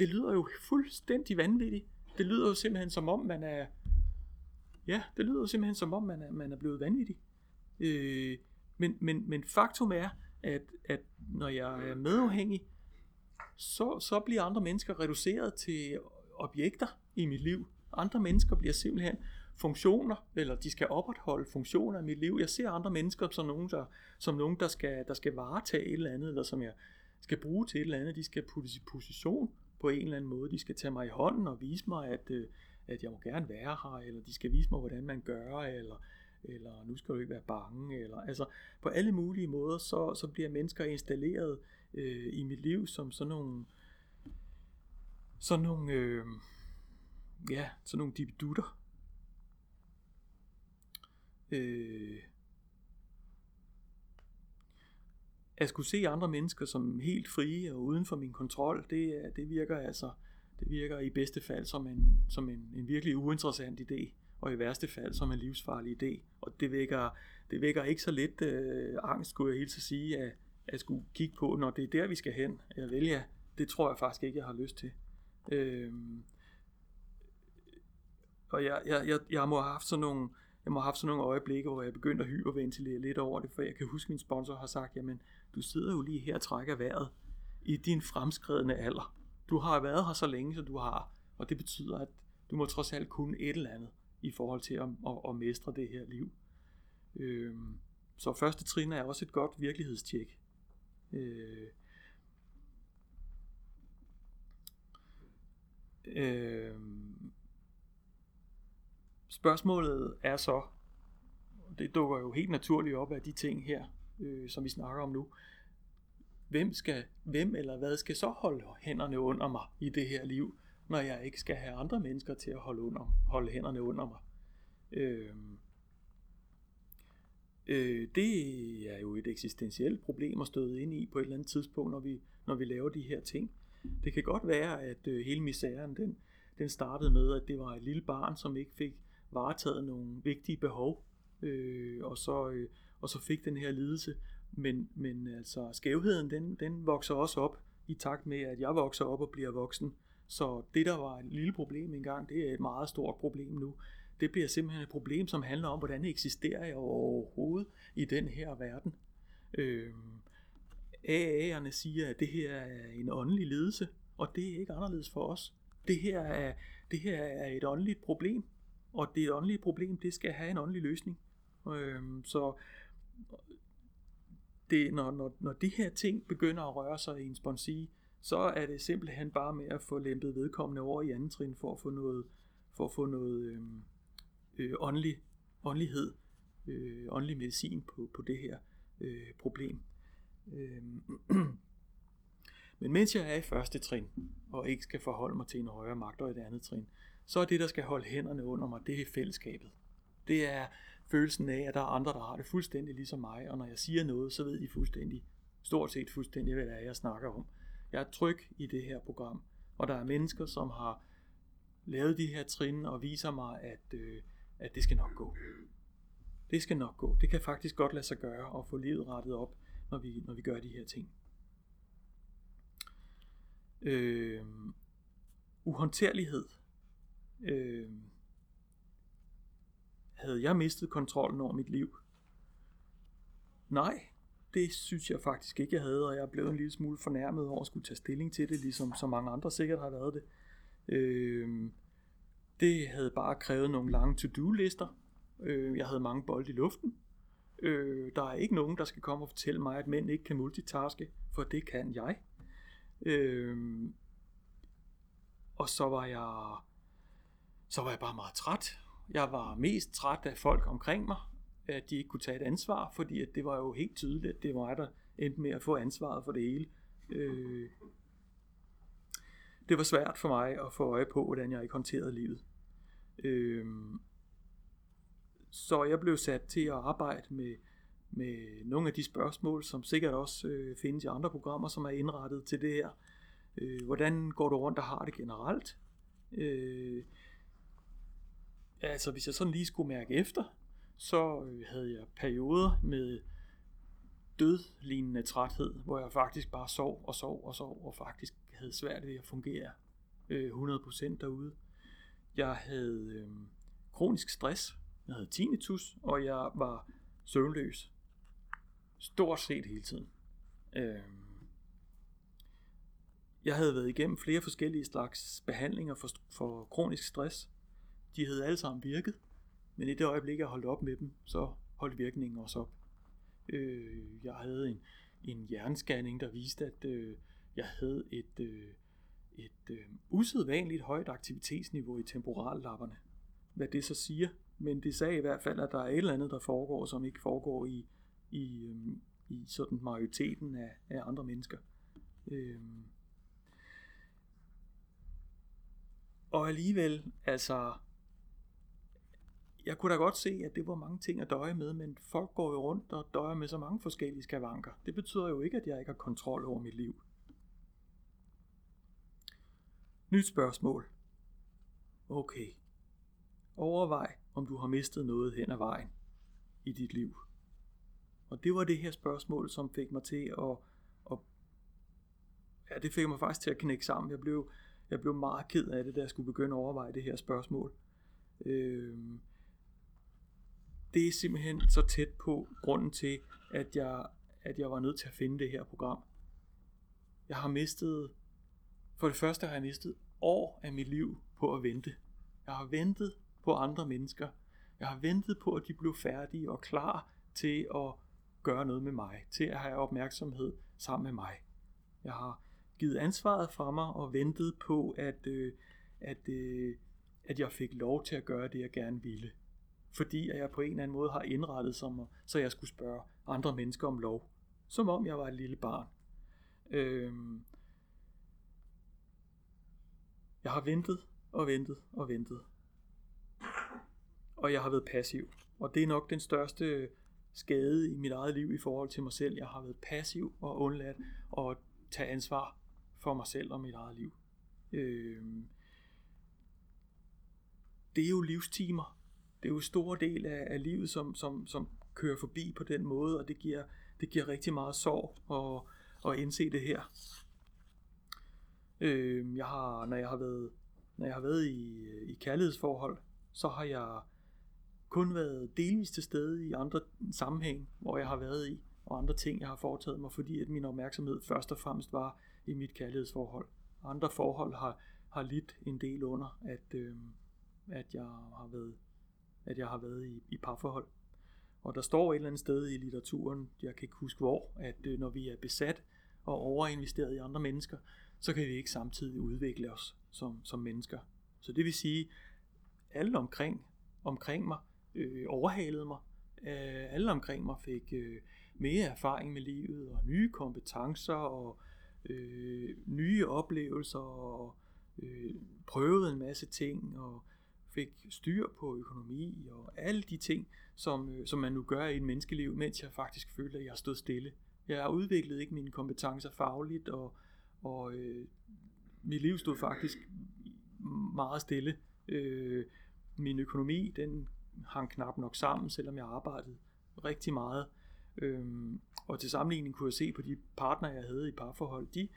Det lyder jo fuldstændig vanvittigt. Det lyder jo simpelthen som om, man er... Ja, det lyder jo simpelthen som om, man er, man er blevet vanvittig. Øh, men, men, men faktum er, at, at når jeg er medafhængig, så, så bliver andre mennesker reduceret til objekter i mit liv. Andre mennesker bliver simpelthen funktioner, eller de skal opretholde funktioner i mit liv. Jeg ser andre mennesker som nogen, der, som nogen, der, skal, der skal varetage et eller andet, eller som jeg skal bruge til et eller andet. De skal puttes i position på en eller anden måde. De skal tage mig i hånden og vise mig, at, øh, at jeg må gerne være her, eller de skal vise mig, hvordan man gør, eller, eller nu skal du ikke være bange, eller altså på alle mulige måder, så, så bliver mennesker installeret øh, i mit liv som sådan nogle, sådan nogle, øh, ja, sådan nogle dibidutter. Øh, at skulle se andre mennesker som helt frie og uden for min kontrol, det, øh, det virker altså det virker i bedste fald som en, som en, en virkelig uinteressant idé, og i værste fald som en livsfarlig idé. Og det vækker, det vækker ikke så lidt øh, angst, skulle jeg helt til sige, at, at skulle kigge på, når det er der, vi skal hen. Jeg vælger, det tror jeg faktisk ikke, jeg har lyst til. Øh, og jeg, jeg, jeg, jeg må have haft sådan nogle, jeg må have haft sådan nogle øjeblikke, hvor jeg begyndte at hyperventilere lidt over det, for jeg kan huske, at min sponsor har sagt, jamen, du sidder jo lige her og trækker vejret i din fremskredende alder. Du har været her så længe, som du har, og det betyder, at du må trods alt kunne et eller andet i forhold til at, at, at mestre det her liv. Øhm, så første trin er også et godt virkelighedstjek. Øh, øh, spørgsmålet er så, det dukker jo helt naturligt op af de ting her, øh, som vi snakker om nu. Hvem, skal, hvem eller hvad skal så holde hænderne under mig i det her liv, når jeg ikke skal have andre mennesker til at holde, under, holde hænderne under mig? Øh, øh, det er jo et eksistentielt problem at støde ind i på et eller andet tidspunkt, når vi, når vi laver de her ting. Det kan godt være, at øh, hele misæren, den, den startede med, at det var et lille barn, som ikke fik varetaget nogle vigtige behov, øh, og, så, øh, og så fik den her lidelse. Men, men altså skævheden, den, den vokser også op i takt med, at jeg vokser op og bliver voksen. Så det, der var et lille problem engang, det er et meget stort problem nu. Det bliver simpelthen et problem, som handler om, hvordan eksisterer jeg overhovedet i den her verden. Øh, AA'erne siger, at det her er en åndelig ledelse, og det er ikke anderledes for os. Det her er, det her er et åndeligt problem, og det åndelige problem, det skal have en åndelig løsning. Øh, så det, når, når, når de her ting begynder at røre sig i en sponsi, så er det simpelthen bare med at få lempet vedkommende over i anden trin for at få noget, for at få noget øh, øh, åndelig åndelighed, øh, åndelig medicin på, på det her øh, problem. Øh, Men mens jeg er i første trin, og ikke skal forholde mig til en højere magt og et andet trin, så er det, der skal holde hænderne under mig, det er fællesskabet. Det er følelsen af, at der er andre, der har det fuldstændig ligesom mig, og når jeg siger noget, så ved de fuldstændig, stort set fuldstændig, hvad det er, jeg snakker om. Jeg er tryg i det her program, og der er mennesker, som har lavet de her trin og viser mig, at, øh, at det skal nok gå. Det skal nok gå. Det kan faktisk godt lade sig gøre at få livet rettet op, når vi, når vi gør de her ting. Øh, uhåndterlighed. Øh, havde jeg mistet kontrollen over mit liv? Nej, det synes jeg faktisk ikke, jeg havde, og jeg er blevet en lille smule fornærmet over at skulle tage stilling til det, ligesom så mange andre sikkert har været det. Øh, det havde bare krævet nogle lange to-do-lister. Øh, jeg havde mange bolde i luften. Øh, der er ikke nogen, der skal komme og fortælle mig, at mænd ikke kan multitaske, for det kan jeg. Øh, og så var jeg så var jeg bare meget træt. Jeg var mest træt af folk omkring mig, at de ikke kunne tage et ansvar, fordi at det var jo helt tydeligt, at det var mig, der endte med at få ansvaret for det hele. Øh, det var svært for mig at få øje på, hvordan jeg ikke håndterede livet. Øh, så jeg blev sat til at arbejde med, med nogle af de spørgsmål, som sikkert også øh, findes i andre programmer, som er indrettet til det her. Øh, hvordan går du rundt og har det generelt? Øh, altså hvis jeg sådan lige skulle mærke efter, så øh, havde jeg perioder med dødlignende træthed, hvor jeg faktisk bare sov og sov og sov, og faktisk havde svært ved at fungere øh, 100% derude. Jeg havde øh, kronisk stress, jeg havde tinnitus, og jeg var søvnløs. Stort set hele tiden. Øh, jeg havde været igennem flere forskellige slags behandlinger for, for kronisk stress. De havde alle sammen virket, men i det øjeblik, jeg holdt op med dem, så holdt virkningen også op. Øh, jeg havde en, en hjernescanning, der viste, at øh, jeg havde et, øh, et øh, usædvanligt højt aktivitetsniveau i temporallapperne. Hvad det så siger, men det sagde i hvert fald, at der er et eller andet, der foregår, som ikke foregår i, i, øh, i sådan majoriteten af, af andre mennesker. Øh, og alligevel, altså, jeg kunne da godt se, at det var mange ting at døje med, men folk går jo rundt og døjer med så mange forskellige skavanker. Det betyder jo ikke, at jeg ikke har kontrol over mit liv. Nyt spørgsmål. Okay. Overvej, om du har mistet noget hen ad vejen i dit liv. Og det var det her spørgsmål, som fik mig til at, at ja, det fik mig faktisk til at knække sammen. Jeg blev, jeg blev meget ked af det, da jeg skulle begynde at overveje det her spørgsmål. Øh, det er simpelthen så tæt på grunden til, at jeg, at jeg var nødt til at finde det her program. Jeg har mistet, for det første har jeg mistet år af mit liv på at vente. Jeg har ventet på andre mennesker. Jeg har ventet på, at de blev færdige og klar til at gøre noget med mig, til at have opmærksomhed sammen med mig. Jeg har givet ansvaret fra mig og ventet på, at, øh, at, øh, at jeg fik lov til at gøre det, jeg gerne ville fordi at jeg på en eller anden måde har indrettet sig mig, så jeg skulle spørge andre mennesker om lov, som om jeg var et lille barn. Øhm, jeg har ventet og ventet og ventet. Og jeg har været passiv. Og det er nok den største skade i mit eget liv i forhold til mig selv. Jeg har været passiv og undladt at tage ansvar for mig selv og mit eget liv. Øhm, det er jo livstimer, det er jo en stor del af, af livet, som, som, som kører forbi på den måde, og det giver, det giver rigtig meget sorg at, at indse det her. Øh, jeg har, når jeg har været, når jeg har været i, i kærlighedsforhold, så har jeg kun været delvist til stede i andre sammenhæng, hvor jeg har været i, og andre ting, jeg har foretaget mig, fordi at min opmærksomhed først og fremmest var i mit kærlighedsforhold. Andre forhold har, har lidt en del under, at, øh, at jeg har været at jeg har været i, i parforhold. Og der står et eller andet sted i litteraturen, jeg kan ikke huske hvor, at øh, når vi er besat og overinvesteret i andre mennesker, så kan vi ikke samtidig udvikle os som, som mennesker. Så det vil sige, alle omkring, omkring mig øh, overhalede mig. Øh, alle omkring mig fik øh, mere erfaring med livet og nye kompetencer og øh, nye oplevelser og øh, prøvede en masse ting og fik styr på økonomi og alle de ting, som, øh, som man nu gør i et menneskeliv, mens jeg faktisk følte, at jeg stod stille. Jeg udviklede ikke mine kompetencer fagligt, og, og øh, mit liv stod faktisk meget stille. Øh, min økonomi, den hang knap nok sammen, selvom jeg arbejdede rigtig meget. Øh, og til sammenligning kunne jeg se på de partnere, jeg havde i parforhold, de,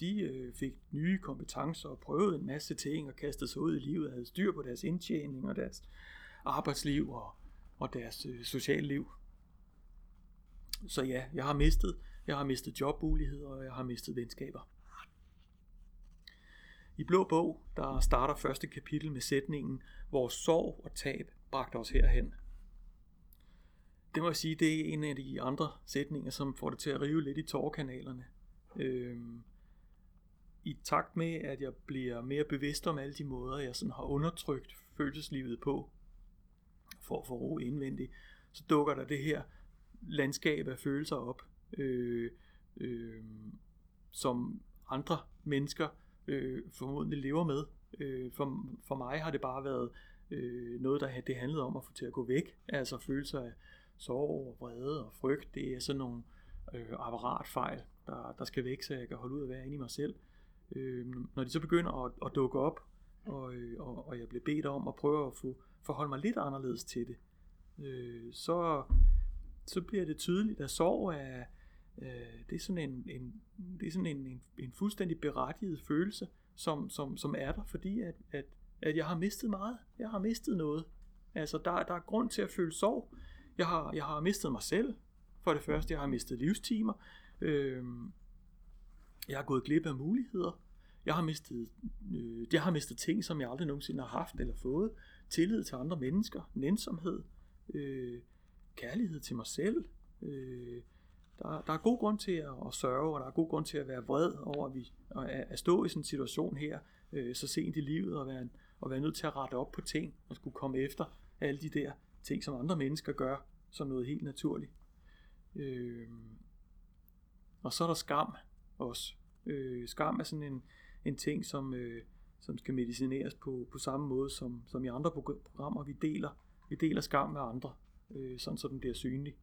de øh, fik nye kompetencer og prøvede en masse ting og kastede sig ud i livet og havde styr på deres indtjening og deres arbejdsliv og, og deres øh, sociale liv. Så ja, jeg har mistet, jeg har mistet jobmuligheder og jeg har mistet venskaber. I Blå Bog, der starter første kapitel med sætningen, hvor sorg og tab bragte os herhen. Det må jeg sige, det er en af de andre sætninger, som får det til at rive lidt i tårkanalerne. Øhm, i takt med, at jeg bliver mere bevidst om alle de måder, jeg sådan har undertrykt følelseslivet på, for at få ro indvendigt, så dukker der det her landskab af følelser op, øh, øh, som andre mennesker øh, formodentlig lever med. Øh, for, for mig har det bare været øh, noget, der det handlede om at få til at gå væk. Altså følelser af sorg og vrede og frygt, det er sådan nogle øh, apparatfejl, der, der skal væk, så jeg kan holde ud at være inde i mig selv. Øh, når de så begynder at, at dukke op, og, øh, og, og jeg bliver bedt om at prøve at få forholde mig lidt anderledes til det, øh, så, så bliver det tydeligt, at sorg er, øh, det er sådan en, en, det er sådan en, en, en fuldstændig berettiget følelse, som, som, som er der, fordi at, at, at jeg har mistet meget. Jeg har mistet noget. Altså, der, der er grund til at føle sorg. Jeg har, jeg har mistet mig selv. For det første, jeg har mistet livstimer. Øh, jeg har gået glip af muligheder. Jeg har mistet, øh, det har mistet ting, som jeg aldrig nogensinde har haft eller fået. Tillid til andre mennesker, nænsomhed, øh, kærlighed til mig selv. Øh, der, der er god grund til at, at sørge, og der er god grund til at være vred over, at, vi, at, at stå i sådan en situation her, øh, så sent i livet, og være, og være nødt til at rette op på ting, og skulle komme efter alle de der ting, som andre mennesker gør, som noget helt naturligt. Øh, og så er der skam også. Øh, skam er sådan en, en ting, som, øh, som skal medicineres på, på samme måde som, som i andre programmer. Vi deler, vi deler skam med andre, øh, sådan så den bliver synlig.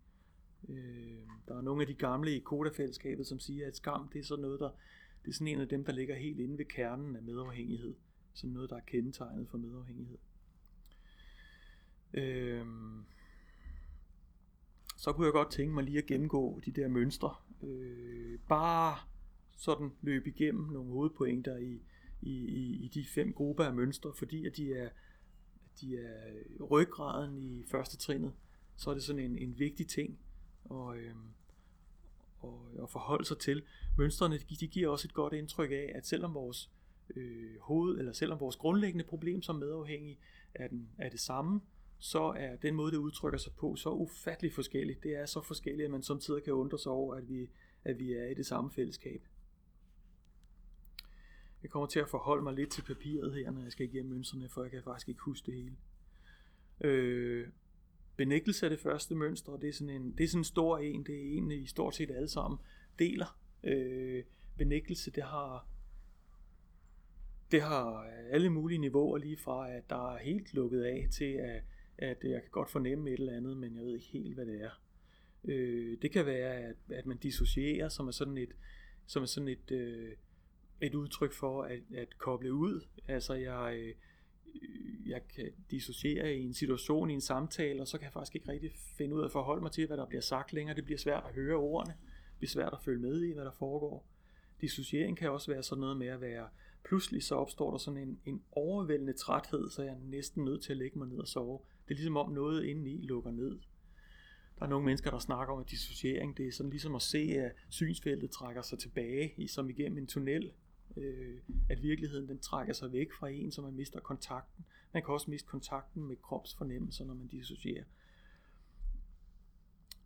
Øh, der er nogle af de gamle i Koda-fællesskabet, som siger, at skam det er sådan noget, der, det er sådan en af dem, der ligger helt inde ved kernen af medafhængighed. Sådan noget, der er kendetegnet for medafhængighed. Øh, så kunne jeg godt tænke mig lige at gennemgå de der mønstre. Øh, bare sådan løbe igennem nogle hovedpointer i, i, i, i de fem grupper af mønstre, fordi at de er, de er ryggraden i første trinet, så er det sådan en, en vigtig ting at, øh, og, og forholde sig til. Mønstrene de giver også et godt indtryk af, at selvom vores øh, hoved, eller selvom vores grundlæggende problem som medafhængig er, den, er det samme, så er den måde, det udtrykker sig på, så ufattelig forskelligt. Det er så forskelligt, at man samtidig kan undre sig over, at vi, at vi er i det samme fællesskab. Jeg kommer til at forholde mig lidt til papiret her, når jeg skal igennem mønstrene, for jeg kan faktisk ikke huske det hele. Øh, benægtelse er det første mønster, og det er sådan en, det er sådan en stor en, det er en, i stort set alle sammen deler. Øh, benægtelse, det har, det har alle mulige niveauer lige fra, at der er helt lukket af til, at, at jeg kan godt fornemme et eller andet, men jeg ved ikke helt, hvad det er. Øh, det kan være, at, at man dissocierer, som er sådan et, som er sådan et, øh, et udtryk for at, at koble ud. Altså jeg, øh, jeg kan dissociere i en situation, i en samtale, og så kan jeg faktisk ikke rigtig finde ud af at forholde mig til, hvad der bliver sagt længere. Det bliver svært at høre ordene. Det bliver svært at følge med i, hvad der foregår. Dissociering kan også være sådan noget med at være, pludselig så opstår der sådan en, en overvældende træthed, så jeg er næsten nødt til at lægge mig ned og sove. Det er ligesom om noget indeni lukker ned. Der er nogle mennesker, der snakker om, at dissociering, det er sådan ligesom at se, at synsfeltet trækker sig tilbage, i, som igennem en tunnel. Øh, at virkeligheden den trækker sig væk fra en, så man mister kontakten. Man kan også miste kontakten med kropsfornemmelser, når man dissocierer.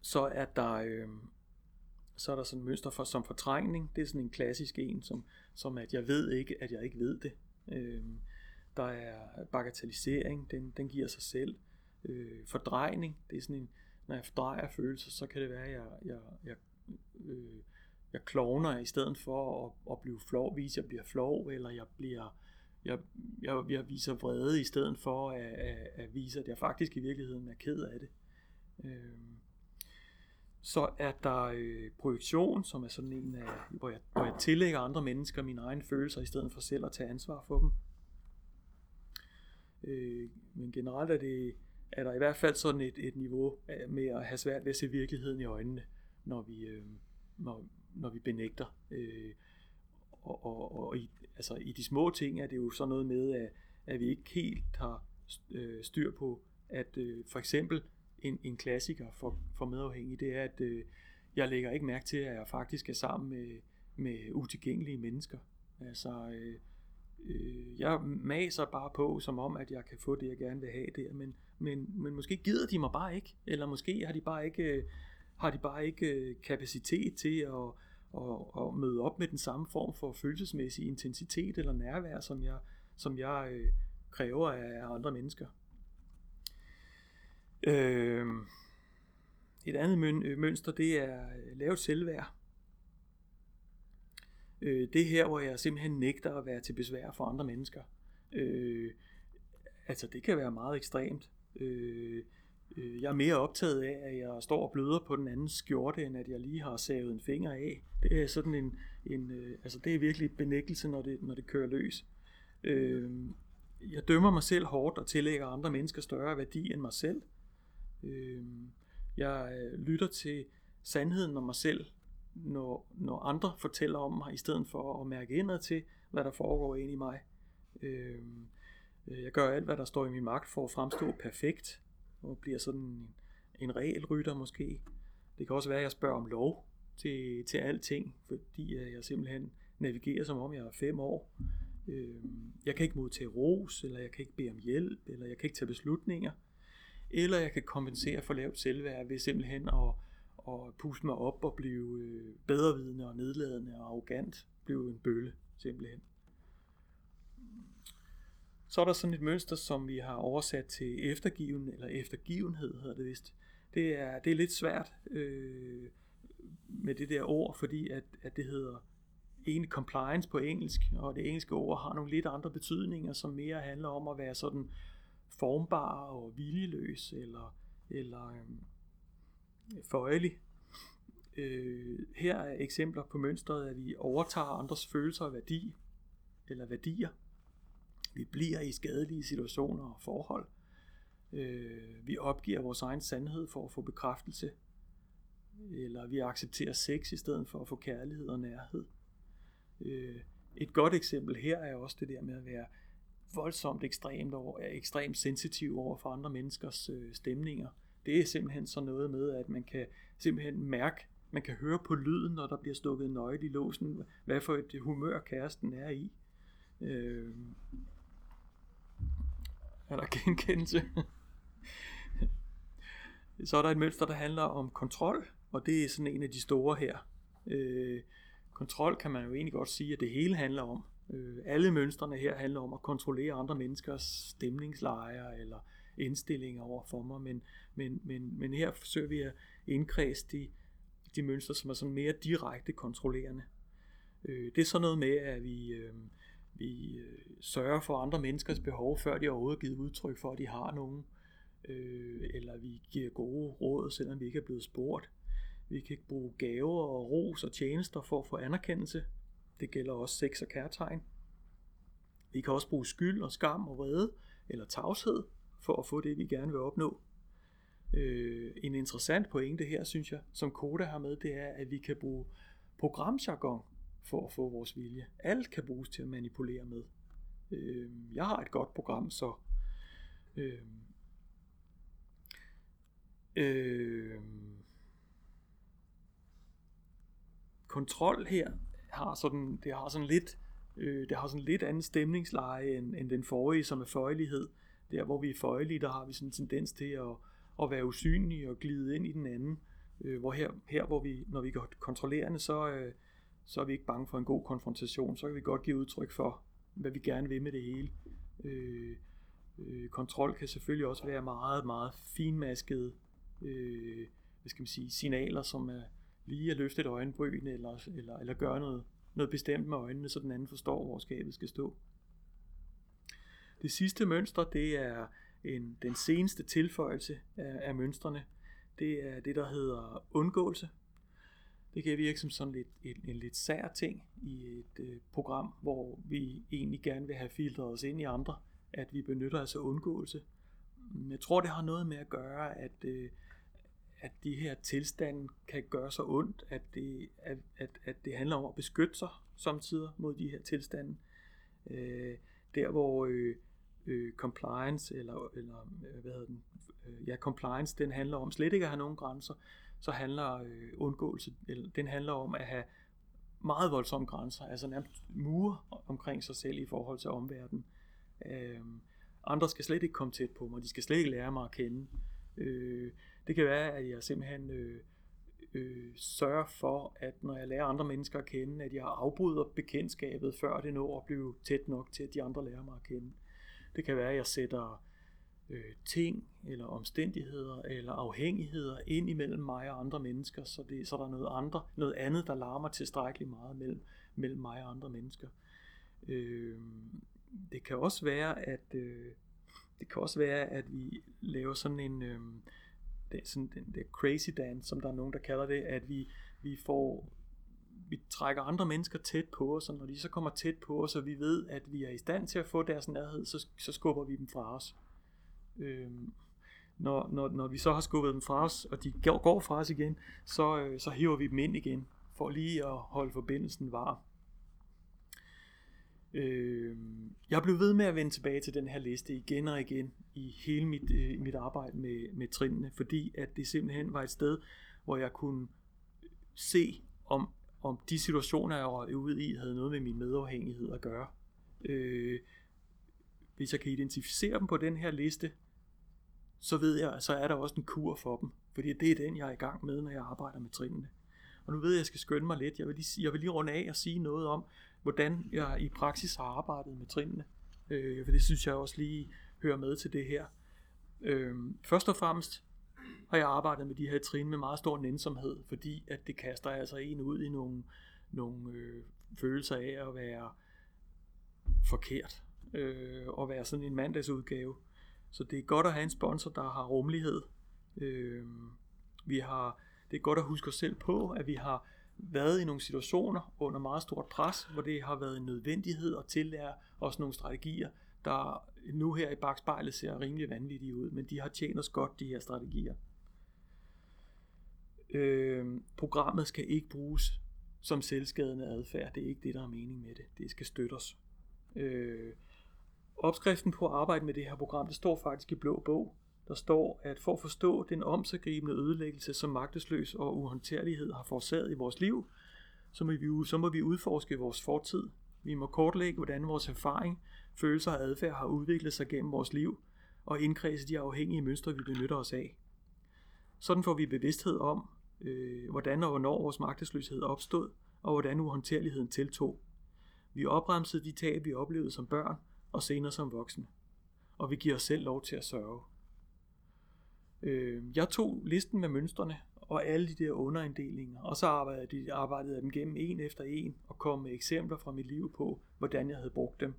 Så er der, øh, så er der sådan et mønster for, som fortrængning. Det er sådan en klassisk en, som, som at jeg ved ikke, at jeg ikke ved det. Øh, der er bagatellisering, den, den giver sig selv. øh, fordrejning. Det er sådan en, når jeg fordrejer følelser, så kan det være, at jeg, jeg, jeg, øh, jeg klovner i stedet for at, at blive flov, vise, jeg bliver flov, eller jeg bliver jeg, jeg, jeg viser vrede i stedet for at, at, at vise, at jeg faktisk i virkeligheden er ked af det. Øh, så er der øh, projektion, som er sådan en, af, hvor, jeg, hvor jeg tillægger andre mennesker mine egne følelser, i stedet for selv at tage ansvar for dem. Øh, men generelt er, det, er der i hvert fald sådan et, et niveau med at have svært ved at se virkeligheden i øjnene, når vi, øh, når, når vi benægter. Øh, og, og, og i, altså, i de små ting er det jo sådan noget med, at, at vi ikke helt har øh, styr på, at øh, for eksempel en, en klassiker for, for medafhængige, det er, at øh, jeg lægger ikke mærke til, at jeg faktisk er sammen med, med utilgængelige mennesker. Altså, øh, øh, jeg maser bare på, som om, at jeg kan få det, jeg gerne vil have der, men, men, men måske gider de mig bare ikke, eller måske har de bare ikke, øh, har de bare ikke øh, kapacitet til at, og, og møde op med den samme form for følelsesmæssig intensitet eller nærvær, som jeg, som jeg øh, kræver af andre mennesker. Øh, et andet øh, mønster, det er øh, lavt selvværd. Øh, det er her, hvor jeg simpelthen nægter at være til besvær for andre mennesker. Øh, altså, det kan være meget ekstremt. Øh, Øh, jeg er mere optaget af, at jeg står og bløder på den anden skjorte, end at jeg lige har savet en finger af. Det er sådan en, en øh, altså det er virkelig benægtelse, når det, når det kører løs. Øh, jeg dømmer mig selv hårdt og tillægger andre mennesker større værdi end mig selv. Øh, jeg øh, lytter til sandheden om mig selv, når, når andre fortæller om mig, i stedet for at mærke indad til, hvad der foregår inde i mig. Øh, jeg gør alt, hvad der står i min magt for at fremstå perfekt, og bliver sådan en, en regelrytter måske. Det kan også være, at jeg spørger om lov til, til alting, fordi øh, jeg simpelthen navigerer som om jeg er fem år. Øhm, jeg kan ikke modtage ros, eller jeg kan ikke bede om hjælp, eller jeg kan ikke tage beslutninger eller jeg kan kompensere for lavt selvværd ved simpelthen at, at puste mig op og blive øh, bedrevidende og nedladende og arrogant, blive en bølle simpelthen. Så er der sådan et mønster, som vi har oversat til eftergiven, eller eftergivenhed hedder det vist. Det er, det er lidt svært øh, med det der ord, fordi at, at det hedder egentlig compliance på engelsk, og det engelske ord har nogle lidt andre betydninger, som mere handler om at være sådan formbar og viljeløs eller, eller øh, føjelig. Øh, her er eksempler på mønstret, at vi overtager andres følelser og værdi, eller værdier. Vi bliver i skadelige situationer og forhold. Øh, vi opgiver vores egen sandhed for at få bekræftelse. Eller vi accepterer sex i stedet for at få kærlighed og nærhed. Øh, et godt eksempel her er også det der med at være voldsomt ekstremt over, er ekstremt sensitiv over for andre menneskers øh, stemninger. Det er simpelthen så noget med, at man kan simpelthen mærke, man kan høre på lyden, når der bliver stukket nøgle i låsen, hvad for et humør kæresten er i. Øh, er der genkendelse? så er der et mønster, der handler om kontrol, og det er sådan en af de store her. Øh, kontrol kan man jo egentlig godt sige, at det hele handler om. Øh, alle mønstrene her handler om at kontrollere andre menneskers stemningslejer eller indstillinger over for mig, men, men, men, men her forsøger vi at indkredse de, de mønstre, som er sådan mere direkte kontrollerende. Øh, det er sådan noget med, at vi, øh, vi øh, sørger for andre menneskers behov, før de overhovedet givet udtryk for, at de har nogen, øh, eller vi giver gode råd, selvom vi ikke er blevet spurgt. Vi kan ikke bruge gaver og ros og tjenester for at få anerkendelse, det gælder også sex og kærtegn. Vi kan også bruge skyld og skam og vrede eller tavshed for at få det, vi gerne vil opnå. Øh, en interessant pointe her, synes jeg, som Koda har med, det er, at vi kan bruge programjargon for at få vores vilje. Alt kan bruges til at manipulere med. Øh, jeg har et godt program, så øh, øh, kontrol her har sådan, det har sådan lidt, øh, det har sådan lidt anden stemningsleje end, end den forrige, som er føjelighed. Der hvor vi er føjelige, der har vi sådan en tendens til at, at være usynlige og glide ind i den anden. Øh, hvor her, her, hvor vi, når vi går kontrollerende, så, øh, så er vi ikke bange for en god konfrontation. Så kan vi godt give udtryk for, hvad vi gerne vil med det hele. Øh, Øh, kontrol kan selvfølgelig også være meget, meget finmaskede øh, hvad skal man sige, signaler, som er lige at løfte et øjenbryn, eller, eller, eller gøre noget, noget bestemt med øjnene, så den anden forstår, hvor skabet skal stå. Det sidste mønster, det er en, den seneste tilføjelse af, af mønstrene. Det er det, der hedder undgåelse. Det kan virke som sådan lidt, en, en lidt sær ting i et øh, program, hvor vi egentlig gerne vil have filtreret os ind i andre, at vi benytter os af undgåelse. Jeg tror, det har noget med at gøre, at, øh, at de her tilstande kan gøre så ondt, at det, at, at, at det handler om at beskytte sig samtidig mod de her tilstande. Øh, der hvor øh, øh, compliance, eller, eller øh, hvad hedder den, øh, ja, compliance, den handler om slet ikke at have nogen grænser, så handler øh, undgåelse, eller, den handler om at have meget voldsomme grænser, altså nærmest mure omkring sig selv i forhold til omverdenen. Øh, andre skal slet ikke komme tæt på mig, de skal slet ikke lære mig at kende. Øh, det kan være, at jeg simpelthen øh, øh, sørger for, at når jeg lærer andre mennesker at kende, at jeg afbryder bekendtskabet, før det når at blive tæt nok til, at de andre lærer mig at kende. Det kan være, at jeg sætter øh, ting eller omstændigheder eller afhængigheder ind imellem mig og andre mennesker, så, det, så der er noget, andre, noget andet, der larmer tilstrækkeligt meget mellem, mellem mig og andre mennesker. Øh, det kan også være, at øh, det kan også være, at vi laver sådan en øh, det, sådan den der crazy dance, som der er nogen, der kalder det, at vi, vi får vi trækker andre mennesker tæt på os, og når de så kommer tæt på os, og vi ved, at vi er i stand til at få deres nærhed, så, så skubber vi dem fra os. Øhm, når, når, når vi så har skubbet dem fra os, og de går, går fra os igen, så, øh, så hiver vi dem ind igen, for lige at holde forbindelsen varm. Øh, jeg blev ved med at vende tilbage til den her liste igen og igen i hele mit, øh, mit arbejde med, med trinene, fordi at det simpelthen var et sted, hvor jeg kunne se, om, om de situationer, jeg var ude i, havde noget med min medafhængighed at gøre. Øh, hvis jeg kan identificere dem på den her liste, så ved jeg, så er der også en kur for dem, fordi det er den, jeg er i gang med, når jeg arbejder med trinene. Og nu ved jeg, at jeg skal skynde mig lidt. Jeg vil lige, jeg vil lige runde af og sige noget om, hvordan jeg i praksis har arbejdet med trinene. Øh, for det synes jeg også lige hører med til det her. Øh, først og fremmest har jeg arbejdet med de her trin med meget stor nænsomhed, fordi at det kaster altså en ud i nogle, nogle øh, følelser af at være forkert, øh, og være sådan en mandagsudgave. Så det er godt at have en sponsor, der har rummelighed. Øh, vi har, det er godt at huske os selv på, at vi har været i nogle situationer under meget stort pres, hvor det har været en nødvendighed at tillære os nogle strategier, der nu her i bagspejlet ser rimelig vanvittige ud, men de har tjent os godt, de her strategier. Øh, programmet skal ikke bruges som selvskadende adfærd. Det er ikke det, der er mening med det. Det skal støtte os. Øh, opskriften på at arbejde med det her program, det står faktisk i blå bog. Der står, at for at forstå den omsaggribende ødelæggelse, som magtesløs og uhåndterlighed har forårsaget i vores liv, så må, vi, så må vi udforske vores fortid. Vi må kortlægge, hvordan vores erfaring, følelser og adfærd har udviklet sig gennem vores liv, og indkredse de afhængige mønstre, vi benytter os af. Sådan får vi bevidsthed om, øh, hvordan og hvornår vores magtesløshed opstod, og hvordan uhåndterligheden tiltog. Vi opremsede de tab, vi oplevede som børn, og senere som voksne. Og vi giver os selv lov til at sørge. Øh, jeg tog listen med mønstrene og alle de der underinddelinger, og så arbejdede, arbejdede jeg dem gennem en efter en og kom med eksempler fra mit liv på, hvordan jeg havde brugt dem.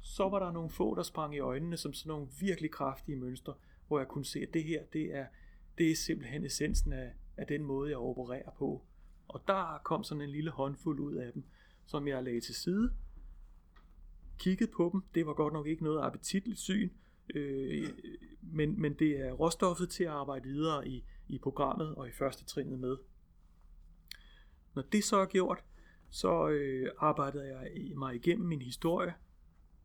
Så var der nogle få, der sprang i øjnene som sådan nogle virkelig kraftige mønstre, hvor jeg kunne se, at det her, det er, det er simpelthen essensen af, af den måde, jeg opererer på. Og der kom sådan en lille håndfuld ud af dem, som jeg lagde til side, kiggede på dem. Det var godt nok ikke noget appetitligt syn, øh, men, men det er råstoffet til at arbejde videre i, i programmet og i første trinet med. Når det så er gjort, så øh, arbejdede jeg mig igennem min historie.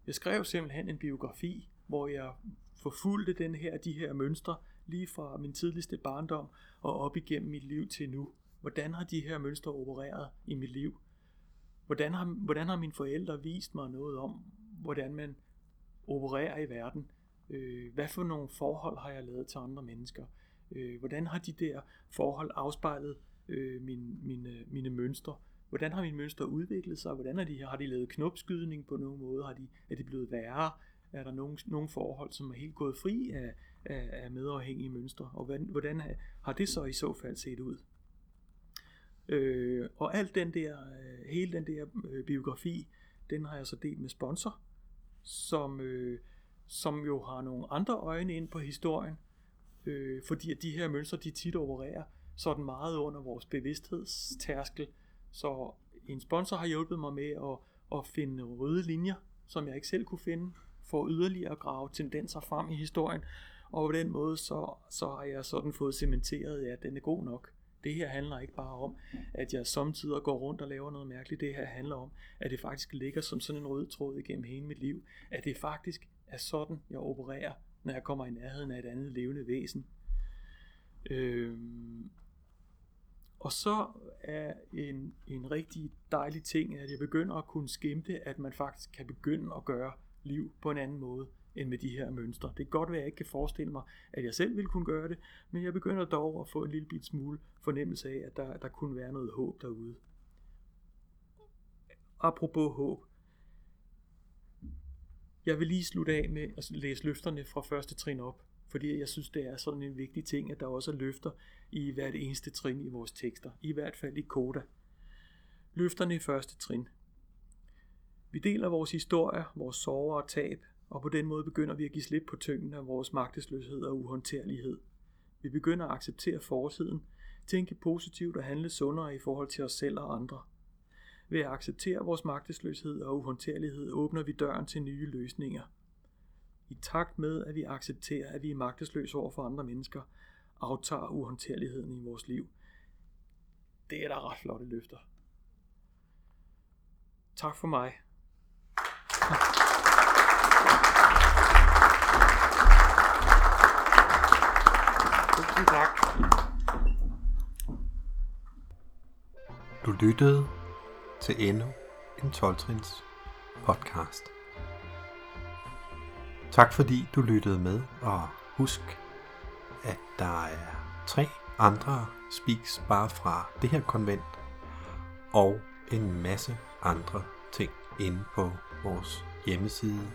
Jeg skrev simpelthen en biografi, hvor jeg forfulgte den her, de her mønstre lige fra min tidligste barndom og op igennem mit liv til nu. Hvordan har de her mønstre opereret i mit liv? Hvordan har, hvordan har mine forældre vist mig noget om, hvordan man opererer i verden? Øh, hvad for nogle forhold har jeg lavet til andre mennesker? Øh, hvordan har de der forhold afspejlet øh, mine, mine, øh, mine mønstre? Hvordan har mine mønstre udviklet sig? Hvordan har de, har de lavet knopskydning på nogen måde? Har de, er de blevet værre? er der nogle, nogle forhold, som er helt gået fri af, af, af medafhængige mønstre, og hvordan, hvordan har det så i så fald set ud? Øh, og alt den der, øh, hele den der øh, biografi, den har jeg så delt med sponsor, som, øh, som jo har nogle andre øjne ind på historien, øh, fordi at de her mønstre, de tit opererer sådan meget under vores bevidsthedstærskel. Så en sponsor har hjulpet mig med at, at finde røde linjer, som jeg ikke selv kunne finde, for yderligere at grave tendenser frem i historien. Og på den måde, så, så har jeg sådan fået cementeret, at den er god nok. Det her handler ikke bare om, at jeg samtidig går rundt og laver noget mærkeligt. Det her handler om, at det faktisk ligger som sådan en rød tråd igennem hele mit liv. At det faktisk er sådan, jeg opererer, når jeg kommer i nærheden af et andet levende væsen. Øhm, og så er en, en rigtig dejlig ting, at jeg begynder at kunne skimte, at man faktisk kan begynde at gøre liv på en anden måde end med de her mønstre. Det kan godt være, at jeg ikke kan forestille mig, at jeg selv ville kunne gøre det, men jeg begynder dog at få en lille bit smule fornemmelse af, at der, der kunne være noget håb derude. Apropos håb. Jeg vil lige slutte af med at læse løfterne fra første trin op, fordi jeg synes, det er sådan en vigtig ting, at der også er løfter i hvert eneste trin i vores tekster, i hvert fald i koda. Løfterne i første trin. Vi deler vores historier, vores sorger og tab, og på den måde begynder vi at give slip på tyngden af vores magtesløshed og uhåndterlighed. Vi begynder at acceptere fortiden, tænke positivt og handle sundere i forhold til os selv og andre. Ved at acceptere vores magtesløshed og uhåndterlighed åbner vi døren til nye løsninger. I takt med, at vi accepterer, at vi er magtesløse over for andre mennesker, aftager uhåndterligheden i vores liv. Det er da ret flotte løfter. Tak for mig. Tusind tak. Du lyttede til endnu en 12-trins podcast. Tak fordi du lyttede med, og husk, at der er tre andre speaks bare fra det her konvent, og en masse andre ting inde på vores hjemmeside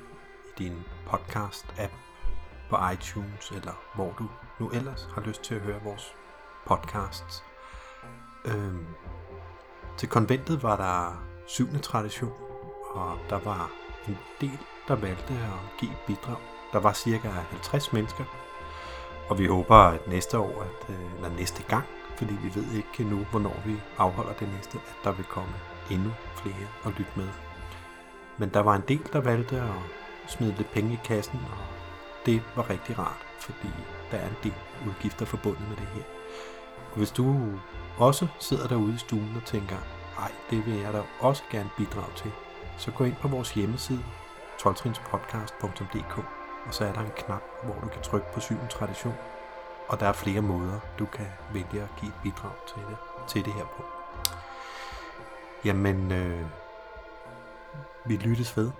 i din podcast-app på iTunes, eller hvor du nu ellers har lyst til at høre vores podcasts. Øhm, til konventet var der syvende tradition, og der var en del, der valgte at give bidrag. Der var cirka 50 mennesker, og vi håber, at næste år, at, øh, eller næste gang, fordi vi ved ikke nu, hvornår vi afholder det næste, at der vil komme endnu flere og lytte med. Men der var en del, der valgte at smide lidt penge i kassen, og det var rigtig rart, fordi der er en del udgifter forbundet med det her. Og hvis du også sidder derude i stuen og tænker, ej, det vil jeg da også gerne bidrage til, så gå ind på vores hjemmeside, 12trinspodcast.dk, og så er der en knap, hvor du kan trykke på syvende tradition, og der er flere måder, du kan vælge at give et bidrag til det, til det her på. Jamen, øh, vi lyttes ved.